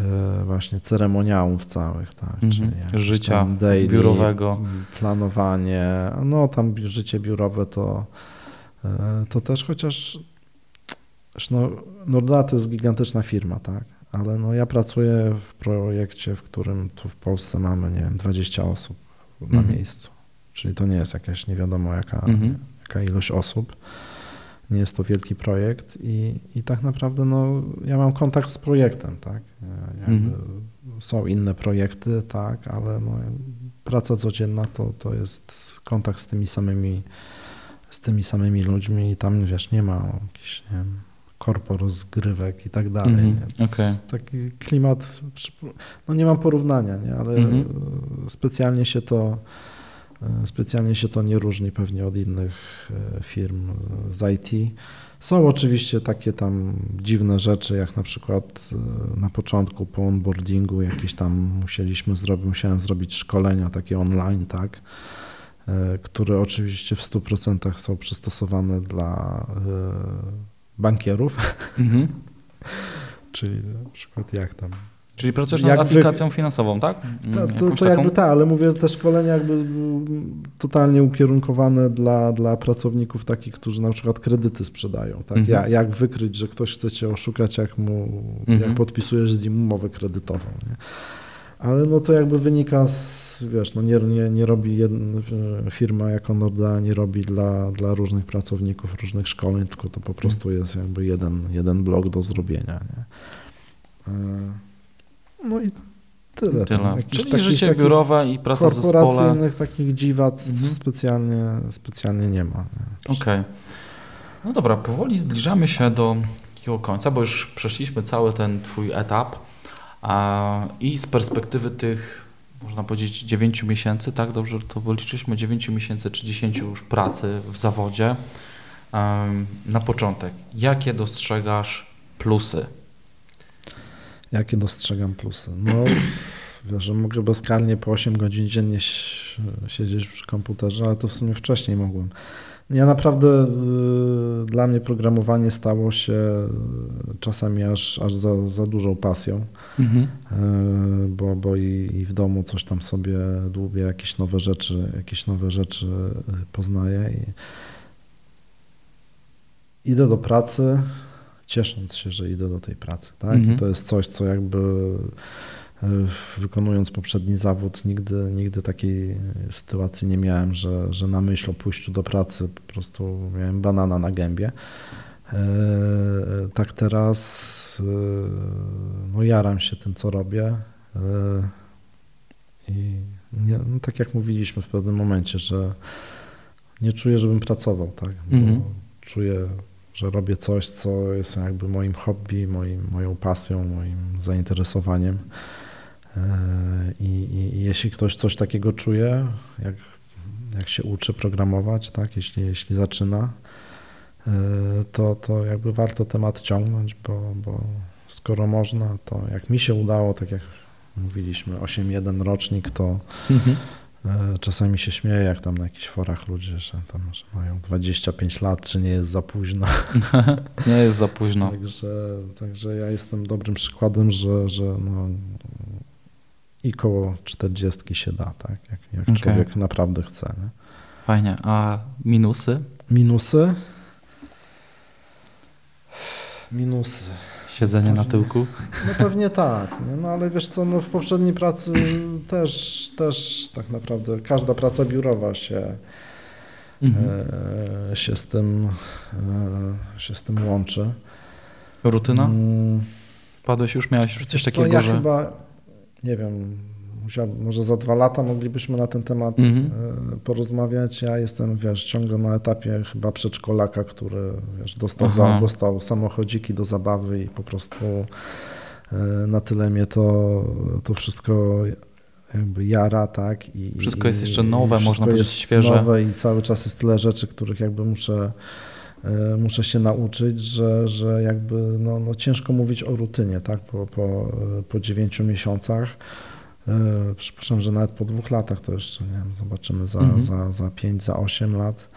Speaker 2: e, właśnie ceremoniałów całych, tak,
Speaker 1: mhm. życia daily, biurowego.
Speaker 2: Planowanie, no tam życie biurowe to, e, to też, chociaż no, Nordea to jest gigantyczna firma, tak, ale no ja pracuję w projekcie, w którym tu w Polsce mamy, nie wiem, 20 osób na mhm. miejscu, czyli to nie jest jakaś nie wiadomo jaka, mhm. jaka ilość osób nie jest to wielki projekt i, i tak naprawdę no, ja mam kontakt z projektem, tak. Mhm. Są inne projekty, tak, ale no, praca codzienna to, to jest kontakt z tymi samymi z tymi samymi ludźmi i tam wiesz, nie ma jakichś, nie wiem, korpo rozgrywek i tak dalej. Mm
Speaker 1: okay.
Speaker 2: Taki klimat, no nie mam porównania, nie? ale mm -hmm. specjalnie się to specjalnie się to nie różni pewnie od innych e, firm z IT. Są oczywiście takie tam dziwne rzeczy, jak na przykład e, na początku po onboardingu jakieś tam musieliśmy zrobić, musiałem zrobić szkolenia takie online, tak, które oczywiście w 100% są przystosowane dla bankierów. Mhm. Czyli na przykład jak tam
Speaker 1: Czyli pracujesz nad aplikacją finansową, tak?
Speaker 2: Ta, mm, to, to jakby tak, ale mówię, te szkolenia jakby totalnie ukierunkowane dla, dla pracowników takich, którzy na przykład kredyty sprzedają. Tak? Mhm. Jak, jak wykryć, że ktoś chce cię oszukać, jak, mu, mhm. jak podpisujesz z nim umowę kredytową. Nie? Ale no to jakby wynika z, wiesz, no nie, nie, nie robi jedna, firma jako Nordea nie robi dla, dla różnych pracowników różnych szkoleń, tylko to po prostu mhm. jest jakby jeden, jeden blok do zrobienia. Nie? No i tyle.
Speaker 1: tyle. Czyli życie biurowe i praca w zespole.
Speaker 2: Korporacyjnych takich dziwactw mhm. specjalnie, specjalnie nie ma.
Speaker 1: Okej. Okay. No dobra, powoli zbliżamy się do takiego końca, bo już przeszliśmy cały ten twój etap a, i z perspektywy tych można powiedzieć 9 miesięcy, tak dobrze to wyliczyliśmy, 9 miesięcy czy 10 już pracy w zawodzie. Na początek, jakie dostrzegasz plusy
Speaker 2: Jakie dostrzegam plusy? No, wiesz, że mogę bezkarnie po 8 godzin dziennie siedzieć przy komputerze, ale to w sumie wcześniej mogłem. Ja naprawdę, y, dla mnie programowanie stało się y, czasami aż, aż za, za dużą pasją, mhm. Y, bo, bo i, i, w domu coś tam sobie dłubię, jakieś nowe rzeczy, jakieś nowe rzeczy poznaję i idę do pracy, ciesząc się, że idę do tej pracy. Tak? Mhm. To jest coś, co jakby e, wykonując poprzedni zawód, nigdy, nigdy takiej sytuacji nie miałem, że, że na myśl o pójściu do pracy po prostu miałem banana na gębie. E, tak teraz e, no jaram się tym, co robię i nie, no tak jak mówiliśmy w pewnym momencie, że nie czuję, żebym pracował, tak? Bo mhm. czuję że robię coś, co jest jakby moim hobby, moim, moją pasją, moim zainteresowaniem. E, I, i, I, jeśli ktoś coś takiego czuje, jak, jak się uczy programować, tak, jeśli, jeśli zaczyna, e, to, to jakby warto temat ciągnąć, bo, bo skoro można, to jak mi się udało, tak jak mówiliśmy, 8.1 rocznik, to mhm. E, czasami się śmieję, jak tam na jakichś forach ludzie, że tam że mają 25 lat, czy nie jest za późno.
Speaker 1: nie jest za późno.
Speaker 2: Także, także ja jestem dobrym przykładem, że, że no, i koło 40 się da, tak? Jak, jak okay. człowiek naprawdę chce. Nie?
Speaker 1: Fajnie. A minusy?
Speaker 2: Minusy? minusy.
Speaker 1: Siedzenie na tyłku?
Speaker 2: No pewnie tak, nie? no ale wiesz co, no w poprzedniej pracy też, też tak naprawdę każda praca biurowa się,
Speaker 1: Mhm.
Speaker 2: e, się, z, tym, e, się z tym łączy.
Speaker 1: Rutyna?
Speaker 2: Mm,
Speaker 1: Wpadłeś już, miałeś już coś
Speaker 2: co,
Speaker 1: takiego,
Speaker 2: ja
Speaker 1: że...
Speaker 2: chyba, nie wiem, musiałbym, może za dwa lata moglibyśmy na ten temat
Speaker 1: Mhm.
Speaker 2: e, porozmawiać. Ja jestem, wiesz, ciągle na etapie chyba przedszkolaka, który, wiesz, dostał, za, dostał samochodziki do zabawy i po prostu e, na tyle mnie to, to wszystko jakby jara, tak? I,
Speaker 1: Wszystko jest jeszcze nowe, można powiedzieć,
Speaker 2: jest
Speaker 1: świeże.
Speaker 2: nowe i cały czas jest tyle rzeczy, których jakby muszę e, muszę się nauczyć, że, że jakby no, no ciężko mówić o rutynie, tak, po, po, po 9 miesiącach. E, Przypuszczam, że nawet po dwóch latach to jeszcze, nie wiem, zobaczymy za,
Speaker 1: Mhm.
Speaker 2: za, za 5, za 8 lat.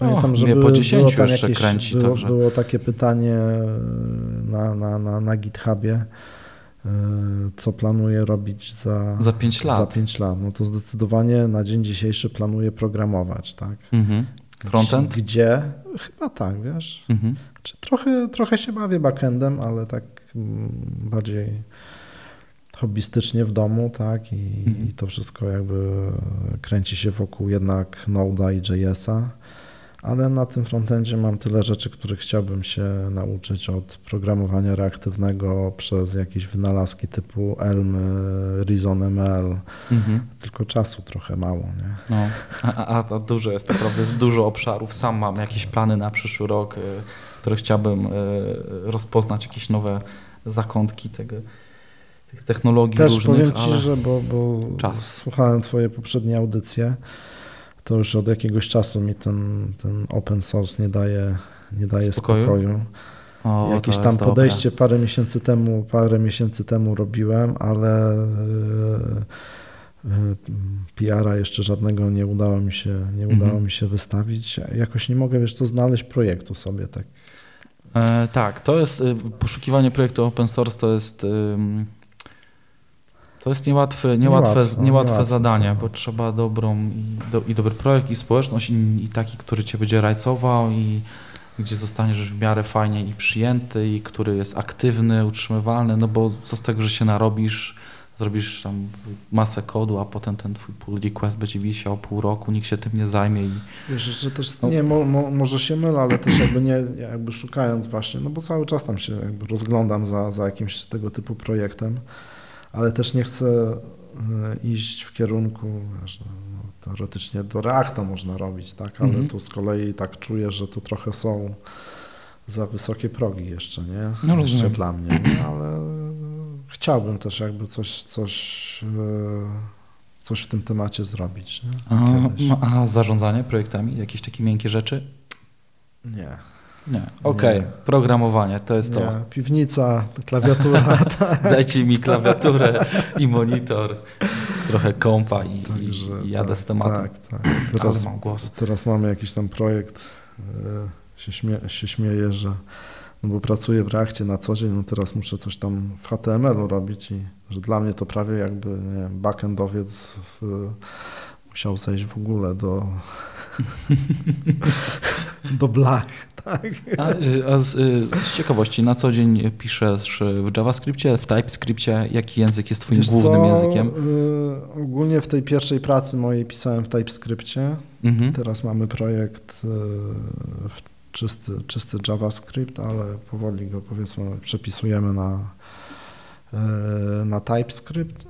Speaker 1: O, mnie
Speaker 2: były-
Speaker 1: po 10
Speaker 2: było tam
Speaker 1: jeszcze kręci,
Speaker 2: było,
Speaker 1: także-
Speaker 2: było takie pytanie e, na, na, na, na GitHubie, e, co planuję robić za,
Speaker 1: Za 5
Speaker 2: za
Speaker 1: lat.
Speaker 2: 5 lat. No to zdecydowanie na dzień dzisiejszy planuję programować, tak.
Speaker 1: Mhm. Frontend?
Speaker 2: Gdzie? Chyba tak, wiesz.
Speaker 1: Mhm.
Speaker 2: Czy trochę, trochę się bawię backendem, ale tak mm, bardziej hobbystycznie w domu, tak? I,
Speaker 1: Mhm.
Speaker 2: i to wszystko jakby kręci się wokół jednak Node'a i JS-a. Ale na tym frontendzie mam tyle rzeczy, których chciałbym się nauczyć od programowania reaktywnego przez jakieś wynalazki typu Elm, ReasonML,
Speaker 1: Mhm.
Speaker 2: tylko czasu trochę mało, nie?
Speaker 1: No, a, a, a dużo jest, naprawdę jest dużo obszarów. Sam mam jakieś plany na przyszły rok, y, które chciałbym y, rozpoznać, jakieś nowe zakątki tego, tych technologii
Speaker 2: Też
Speaker 1: różnych,
Speaker 2: powiem Ci, że bo, bo
Speaker 1: czas.
Speaker 2: słuchałem Twoje poprzednie audycje, to już od jakiegoś czasu mi ten, ten open source nie daje, nie daje
Speaker 1: Spokoju?
Speaker 2: spokoju.
Speaker 1: o,
Speaker 2: Jakieś tam podejście parę miesięcy temu, parę miesięcy temu robiłem, ale yy, yy, PR-a jeszcze żadnego nie udało mi się, nie
Speaker 1: Mhm.
Speaker 2: udało mi się wystawić. Jakoś nie mogę, wiesz co, znaleźć projektu sobie tak.
Speaker 1: E, tak, to jest y, poszukiwanie projektu open source to jest to jest niełatwe, niełatwe, niełatwe
Speaker 2: niełatwo,
Speaker 1: zadanie,
Speaker 2: tak.
Speaker 1: bo trzeba dobrą i, do, i dobry projekt, i społeczność, i, i taki, który cię będzie rajcował, i gdzie zostaniesz w miarę fajnie i przyjęty, i który jest aktywny, utrzymywalny, no bo co z tego, że się narobisz, zrobisz tam masę kodu, a potem ten twój pull request będzie wisiał pół roku, nikt się tym nie zajmie i
Speaker 2: Wiesz, że też
Speaker 1: No.
Speaker 2: nie, mo, mo, może się mylę, ale też jakby nie, jakby szukając właśnie, no bo cały czas tam się jakby rozglądam za, za jakimś tego typu projektem, ale też nie chcę y, iść w kierunku, wiesz, no, no, teoretycznie do Reacta można robić, tak, ale
Speaker 1: Mhm.
Speaker 2: tu z kolei tak czuję, że tu trochę są za wysokie progi jeszcze, nie?
Speaker 1: No,
Speaker 2: jeszcze
Speaker 1: rozumiem.
Speaker 2: dla mnie, nie? ale chciałbym też jakby coś, coś, y, coś w tym temacie zrobić, nie?
Speaker 1: a, a zarządzanie projektami, jakieś takie miękkie rzeczy?
Speaker 2: Nie.
Speaker 1: Nie. Okej,
Speaker 2: Nie.
Speaker 1: programowanie to jest to.
Speaker 2: Nie, piwnica, klawiatura.
Speaker 1: Dajcie mi klawiaturę i monitor, trochę kompa i,
Speaker 2: Także
Speaker 1: i, i jadę
Speaker 2: tak,
Speaker 1: z tematem.
Speaker 2: Tak, tak.
Speaker 1: Teraz mam głos.
Speaker 2: teraz mamy jakiś tam projekt. e, Się, śmie, się śmieję, że no bo pracuję w reakcie na co dzień, no teraz muszę coś tam w HTML-u robić i że dla mnie to prawie jakby nie backendowiec w, musiał zejść w ogóle do do blach, tak?
Speaker 1: A, y, a z, y, z ciekawości, na co dzień piszesz w JavaScriptie, w TypeScriptie? Jaki język jest twoim
Speaker 2: Wiesz
Speaker 1: głównym
Speaker 2: co,
Speaker 1: językiem?
Speaker 2: y, ogólnie w tej pierwszej pracy mojej pisałem w TypeScriptie.
Speaker 1: Mhm.
Speaker 2: Teraz mamy projekt y, czysty, czysty JavaScript, ale powoli go powiedzmy przepisujemy na, y, na TypeScript.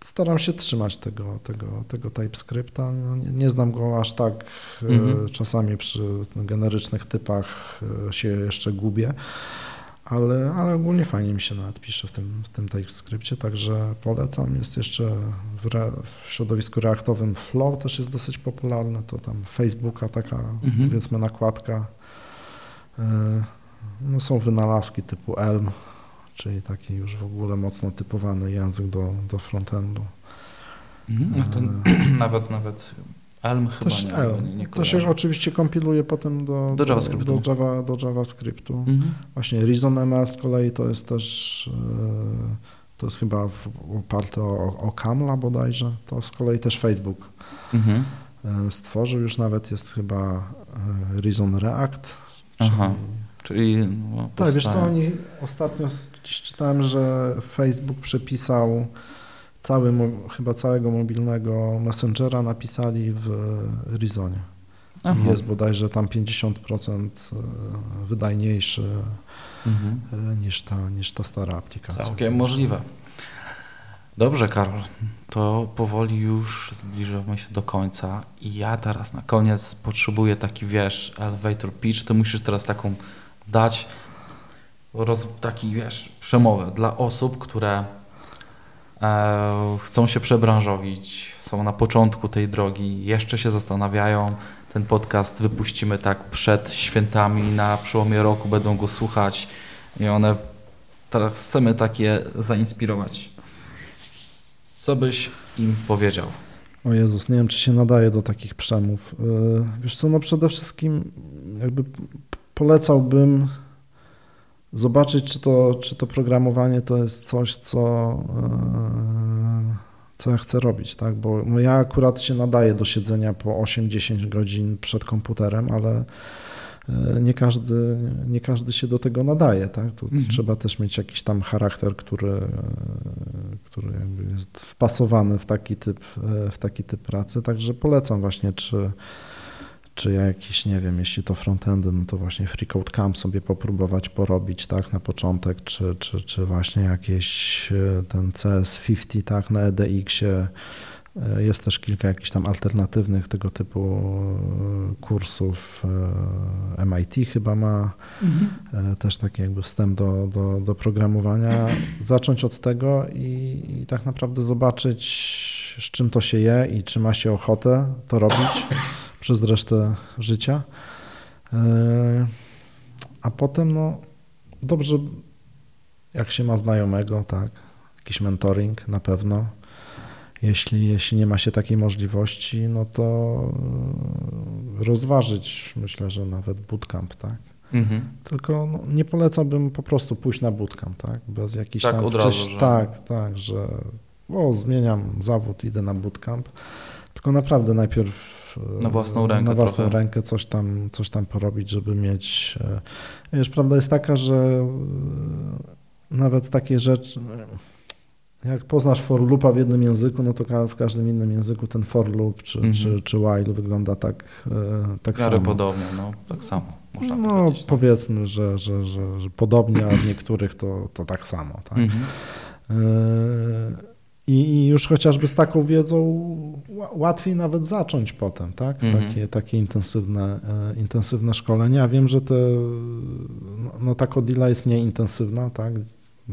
Speaker 2: Staram się trzymać tego, tego, tego TypeScripta. No, nie, nie znam go aż tak. y,
Speaker 1: Mhm.
Speaker 2: Czasami przy generycznych typach y, się jeszcze gubię. Ale, ale ogólnie fajnie mi się nawet pisze w tym, w tym TypeScriptie, także polecam. Jest jeszcze w, re, w środowisku reaktowym Flow też jest dosyć popularny, to tam Facebooka taka
Speaker 1: Mhm.
Speaker 2: powiedzmy nakładka. Y, No są wynalazki typu Elm, czyli taki już w ogóle mocno typowany język do, do frontendu.
Speaker 1: Mhm. No to nawet, nawet Elm chyba
Speaker 2: Też
Speaker 1: nie,
Speaker 2: Elm.
Speaker 1: nie, nie
Speaker 2: to się oczywiście kompiluje potem do,
Speaker 1: Do JavaScriptu.
Speaker 2: Do, Java, do JavaScriptu.
Speaker 1: Mhm.
Speaker 2: Właśnie ReasonML z kolei to jest też, e, to jest chyba oparte o, o Camla bodajże, to z kolei też Facebook
Speaker 1: Mhm.
Speaker 2: e, stworzył, już nawet jest chyba e, Reason React, czyli,
Speaker 1: Aha. Czyli no,
Speaker 2: Tak, wiesz co, oni ostatnio gdzieś czytałem, że Facebook przepisał cały, chyba całego mobilnego Messengera napisali w Rizonie.
Speaker 1: Aha.
Speaker 2: I jest bodajże tam 50% wydajniejszy
Speaker 1: Mhm.
Speaker 2: e, niż ta, niż ta stara aplikacja.
Speaker 1: Całkiem możliwe. Dobrze, Karol, to powoli już zbliżamy się do końca i ja teraz na koniec potrzebuję taki, wiesz, elevator pitch, ty musisz teraz taką dać roz, taki, wiesz, przemowę dla osób, które e, chcą się przebranżowić, są na początku tej drogi, jeszcze się zastanawiają, ten podcast wypuścimy tak przed świętami, na przełomie roku będą go słuchać i one teraz chcemy takie zainspirować. Co byś im powiedział?
Speaker 2: O Jezus, nie wiem, czy się nadaje do takich przemów. Yy, Wiesz co, no przede wszystkim jakby polecałbym zobaczyć, czy to, czy to programowanie to jest coś, co, yy, co ja chcę robić, tak? Bo no ja akurat się nadaję do siedzenia po 8-10 godzin przed komputerem, ale yy, nie każdy, nie każdy się do tego nadaje, tak? Tu
Speaker 1: Mhm.
Speaker 2: trzeba też mieć jakiś tam charakter, który, yy, który jakby jest wpasowany w taki typ, e, w taki typ pracy, także polecam właśnie, czy, czy jakiś, nie wiem, jeśli to frontendy, no to właśnie FreeCode Camp sobie popróbować porobić, tak, na początek, czy, czy, czy właśnie jakieś e, ten CS50, tak, na EDX-ie, E, jest też kilka jakichś tam alternatywnych tego typu e, kursów. MIT chyba ma e, też taki jakby wstęp do, do, do programowania. Zacząć od tego i, i tak naprawdę zobaczyć, z czym to się je i czy ma się ochotę to robić przez resztę życia. E, A potem, no, dobrze, jak się ma znajomego, tak, jakiś mentoring na pewno. Jeśli, jeśli nie ma się takiej możliwości, no to e, rozważyć, myślę, że nawet bootcamp, tak.
Speaker 1: Mhm.
Speaker 2: Tylko no, nie polecałbym po prostu pójść na bootcamp, tak? Bez jakichś
Speaker 1: Tak,
Speaker 2: tam
Speaker 1: od razu,
Speaker 2: wcześ-
Speaker 1: że-
Speaker 2: Tak, tak, że o, zmieniam zawód, idę na bootcamp. Tylko naprawdę najpierw
Speaker 1: Na własną rękę
Speaker 2: na własną
Speaker 1: trochę.
Speaker 2: rękę coś tam, coś tam porobić, żeby mieć. e, Wiesz, prawda jest taka, że e, nawet takie rzeczy. Jak poznasz for loopa w jednym języku, no to w każdym innym języku ten for loop czy,
Speaker 1: Mhm.
Speaker 2: czy, czy while wygląda tak, e, tak samo.
Speaker 1: podobnie, no tak samo można
Speaker 2: No,
Speaker 1: powiedzieć. No.
Speaker 2: powiedzmy, że, że, że, że podobnie, a w niektórych to, to tak samo. Tak?
Speaker 1: Mhm.
Speaker 2: Yy, I i już chociażby z taką wiedzą ła- łatwiej nawet zacząć potem, tak?
Speaker 1: Mhm.
Speaker 2: Takie, takie intensywne, e, intensywne szkolenia. Wiem, że te, no, no ta Codila jest mniej intensywna, tak?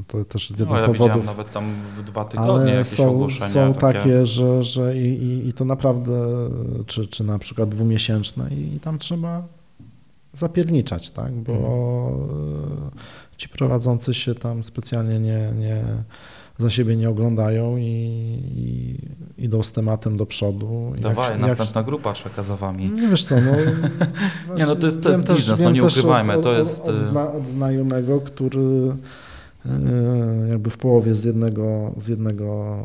Speaker 2: To też z
Speaker 1: No,
Speaker 2: jednych
Speaker 1: ja
Speaker 2: powodów.
Speaker 1: nawet tam w dwa tygodnie
Speaker 2: Ale
Speaker 1: jakieś
Speaker 2: są,
Speaker 1: ogłoszenia.
Speaker 2: są takie, że, że i, i, i to naprawdę, czy, czy na przykład dwumiesięczne i, i tam trzeba zapierniczać, tak, bo e, ci prowadzący się tam specjalnie nie, nie za siebie nie oglądają i, i idą z tematem do przodu. Jak-
Speaker 1: Dawaj,
Speaker 2: jak-
Speaker 1: następna grupa czeka za wami.
Speaker 2: nie wiesz co, no...
Speaker 1: Nie, no to jest- to jest biznes, no nie
Speaker 2: też
Speaker 1: ukrywajmy,
Speaker 2: od,
Speaker 1: to
Speaker 2: od,
Speaker 1: jest,
Speaker 2: Od,
Speaker 1: y-
Speaker 2: zna, od znajomego, który e, jakby w połowie z jednego, z jednego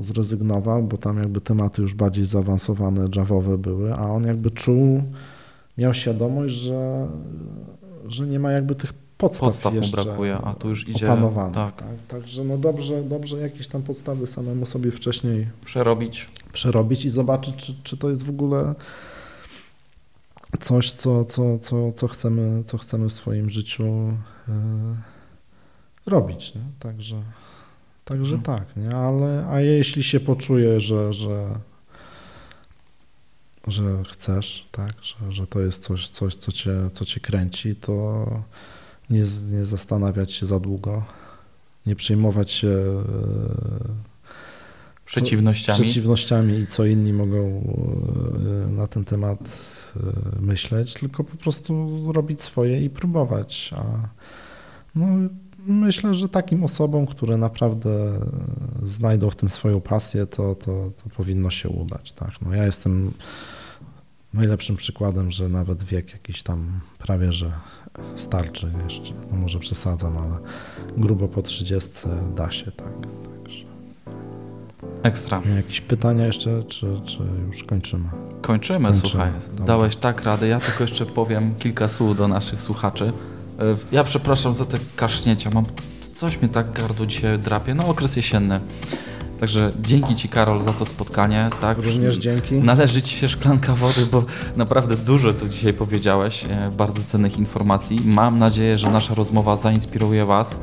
Speaker 2: zrezygnował, bo tam jakby tematy już bardziej zaawansowane, javowe były, a on jakby czuł, miał świadomość, że, że nie ma jakby tych podstaw,
Speaker 1: Podstaw mu
Speaker 2: jeszcze
Speaker 1: brakuje, a tu już idzie,
Speaker 2: opanowanych,
Speaker 1: tak.
Speaker 2: tak. Także no dobrze, dobrze jakieś tam podstawy samemu sobie wcześniej
Speaker 1: Przerobić.
Speaker 2: przerobić i zobaczyć, czy, czy to jest w ogóle coś, co, co, co, co, chcemy, co chcemy w swoim życiu e, robić. Nie? Także, także
Speaker 1: Mhm.
Speaker 2: tak, nie? Ale a jeśli się poczuje, że, że, że chcesz, tak, że, że to jest coś, coś co, cię, co cię kręci, to nie, nie zastanawiać się za długo, nie przejmować się e, co-
Speaker 1: Przeciwnościami.
Speaker 2: przeciwnościami i co inni mogą e, na ten temat e, myśleć, tylko po prostu robić swoje i próbować. A no, myślę, że takim osobom, które naprawdę znajdą w tym swoją pasję, to, to, to powinno się udać. Tak? No, ja jestem najlepszym przykładem, że nawet wiek jakiś tam prawie, że starczy jeszcze. No może przesadzam, ale grubo po 30 da się, tak. Także.
Speaker 1: Ekstra.
Speaker 2: Jakieś pytania jeszcze, czy, czy już kończymy?
Speaker 1: Kończymy,
Speaker 2: Kończymy,
Speaker 1: słuchaj.
Speaker 2: dobra.
Speaker 1: Dałeś tak radę. Ja tylko jeszcze powiem kilka słów do naszych słuchaczy. E, Ja przepraszam za te kasznięcia. Mam coś mnie tak gardło dzisiaj drapie. No okres jesienny. Także dzięki Ci Karol za to spotkanie. Tak,
Speaker 2: Również dzięki.
Speaker 1: Należy Ci się szklanka wody, bo naprawdę dużo tu dzisiaj powiedziałeś, e, bardzo cennych informacji. Mam nadzieję, że nasza rozmowa zainspiruje Was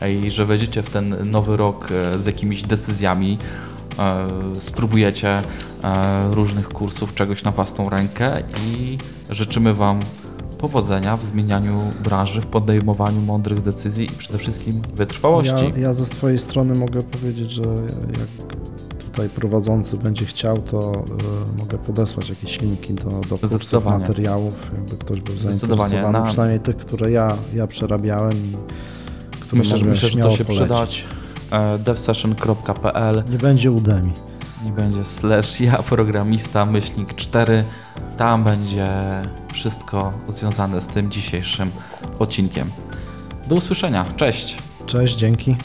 Speaker 1: e, i że wejdziecie w ten nowy rok e, z jakimiś decyzjami, spróbujecie różnych kursów, czegoś na własną rękę i życzymy Wam powodzenia w zmienianiu branży, w podejmowaniu mądrych decyzji i przede wszystkim wytrwałości.
Speaker 2: Ja, ja ze swojej strony mogę powiedzieć, że jak tutaj prowadzący będzie chciał, to y, mogę podesłać jakieś linki do, do kursów, materiałów, jakby ktoś był zainteresowany,
Speaker 1: Na-
Speaker 2: przynajmniej tych, które ja, ja przerabiałem i które
Speaker 1: Myślę, że,
Speaker 2: mogę
Speaker 1: myślę, że to się
Speaker 2: polecić.
Speaker 1: przyda. E, devsession.pl
Speaker 2: Nie będzie Udemy.
Speaker 1: i będzie slash ja programista myślnik 4. Tam będzie wszystko związane z tym dzisiejszym odcinkiem. Do usłyszenia. Cześć.
Speaker 2: Cześć, dzięki.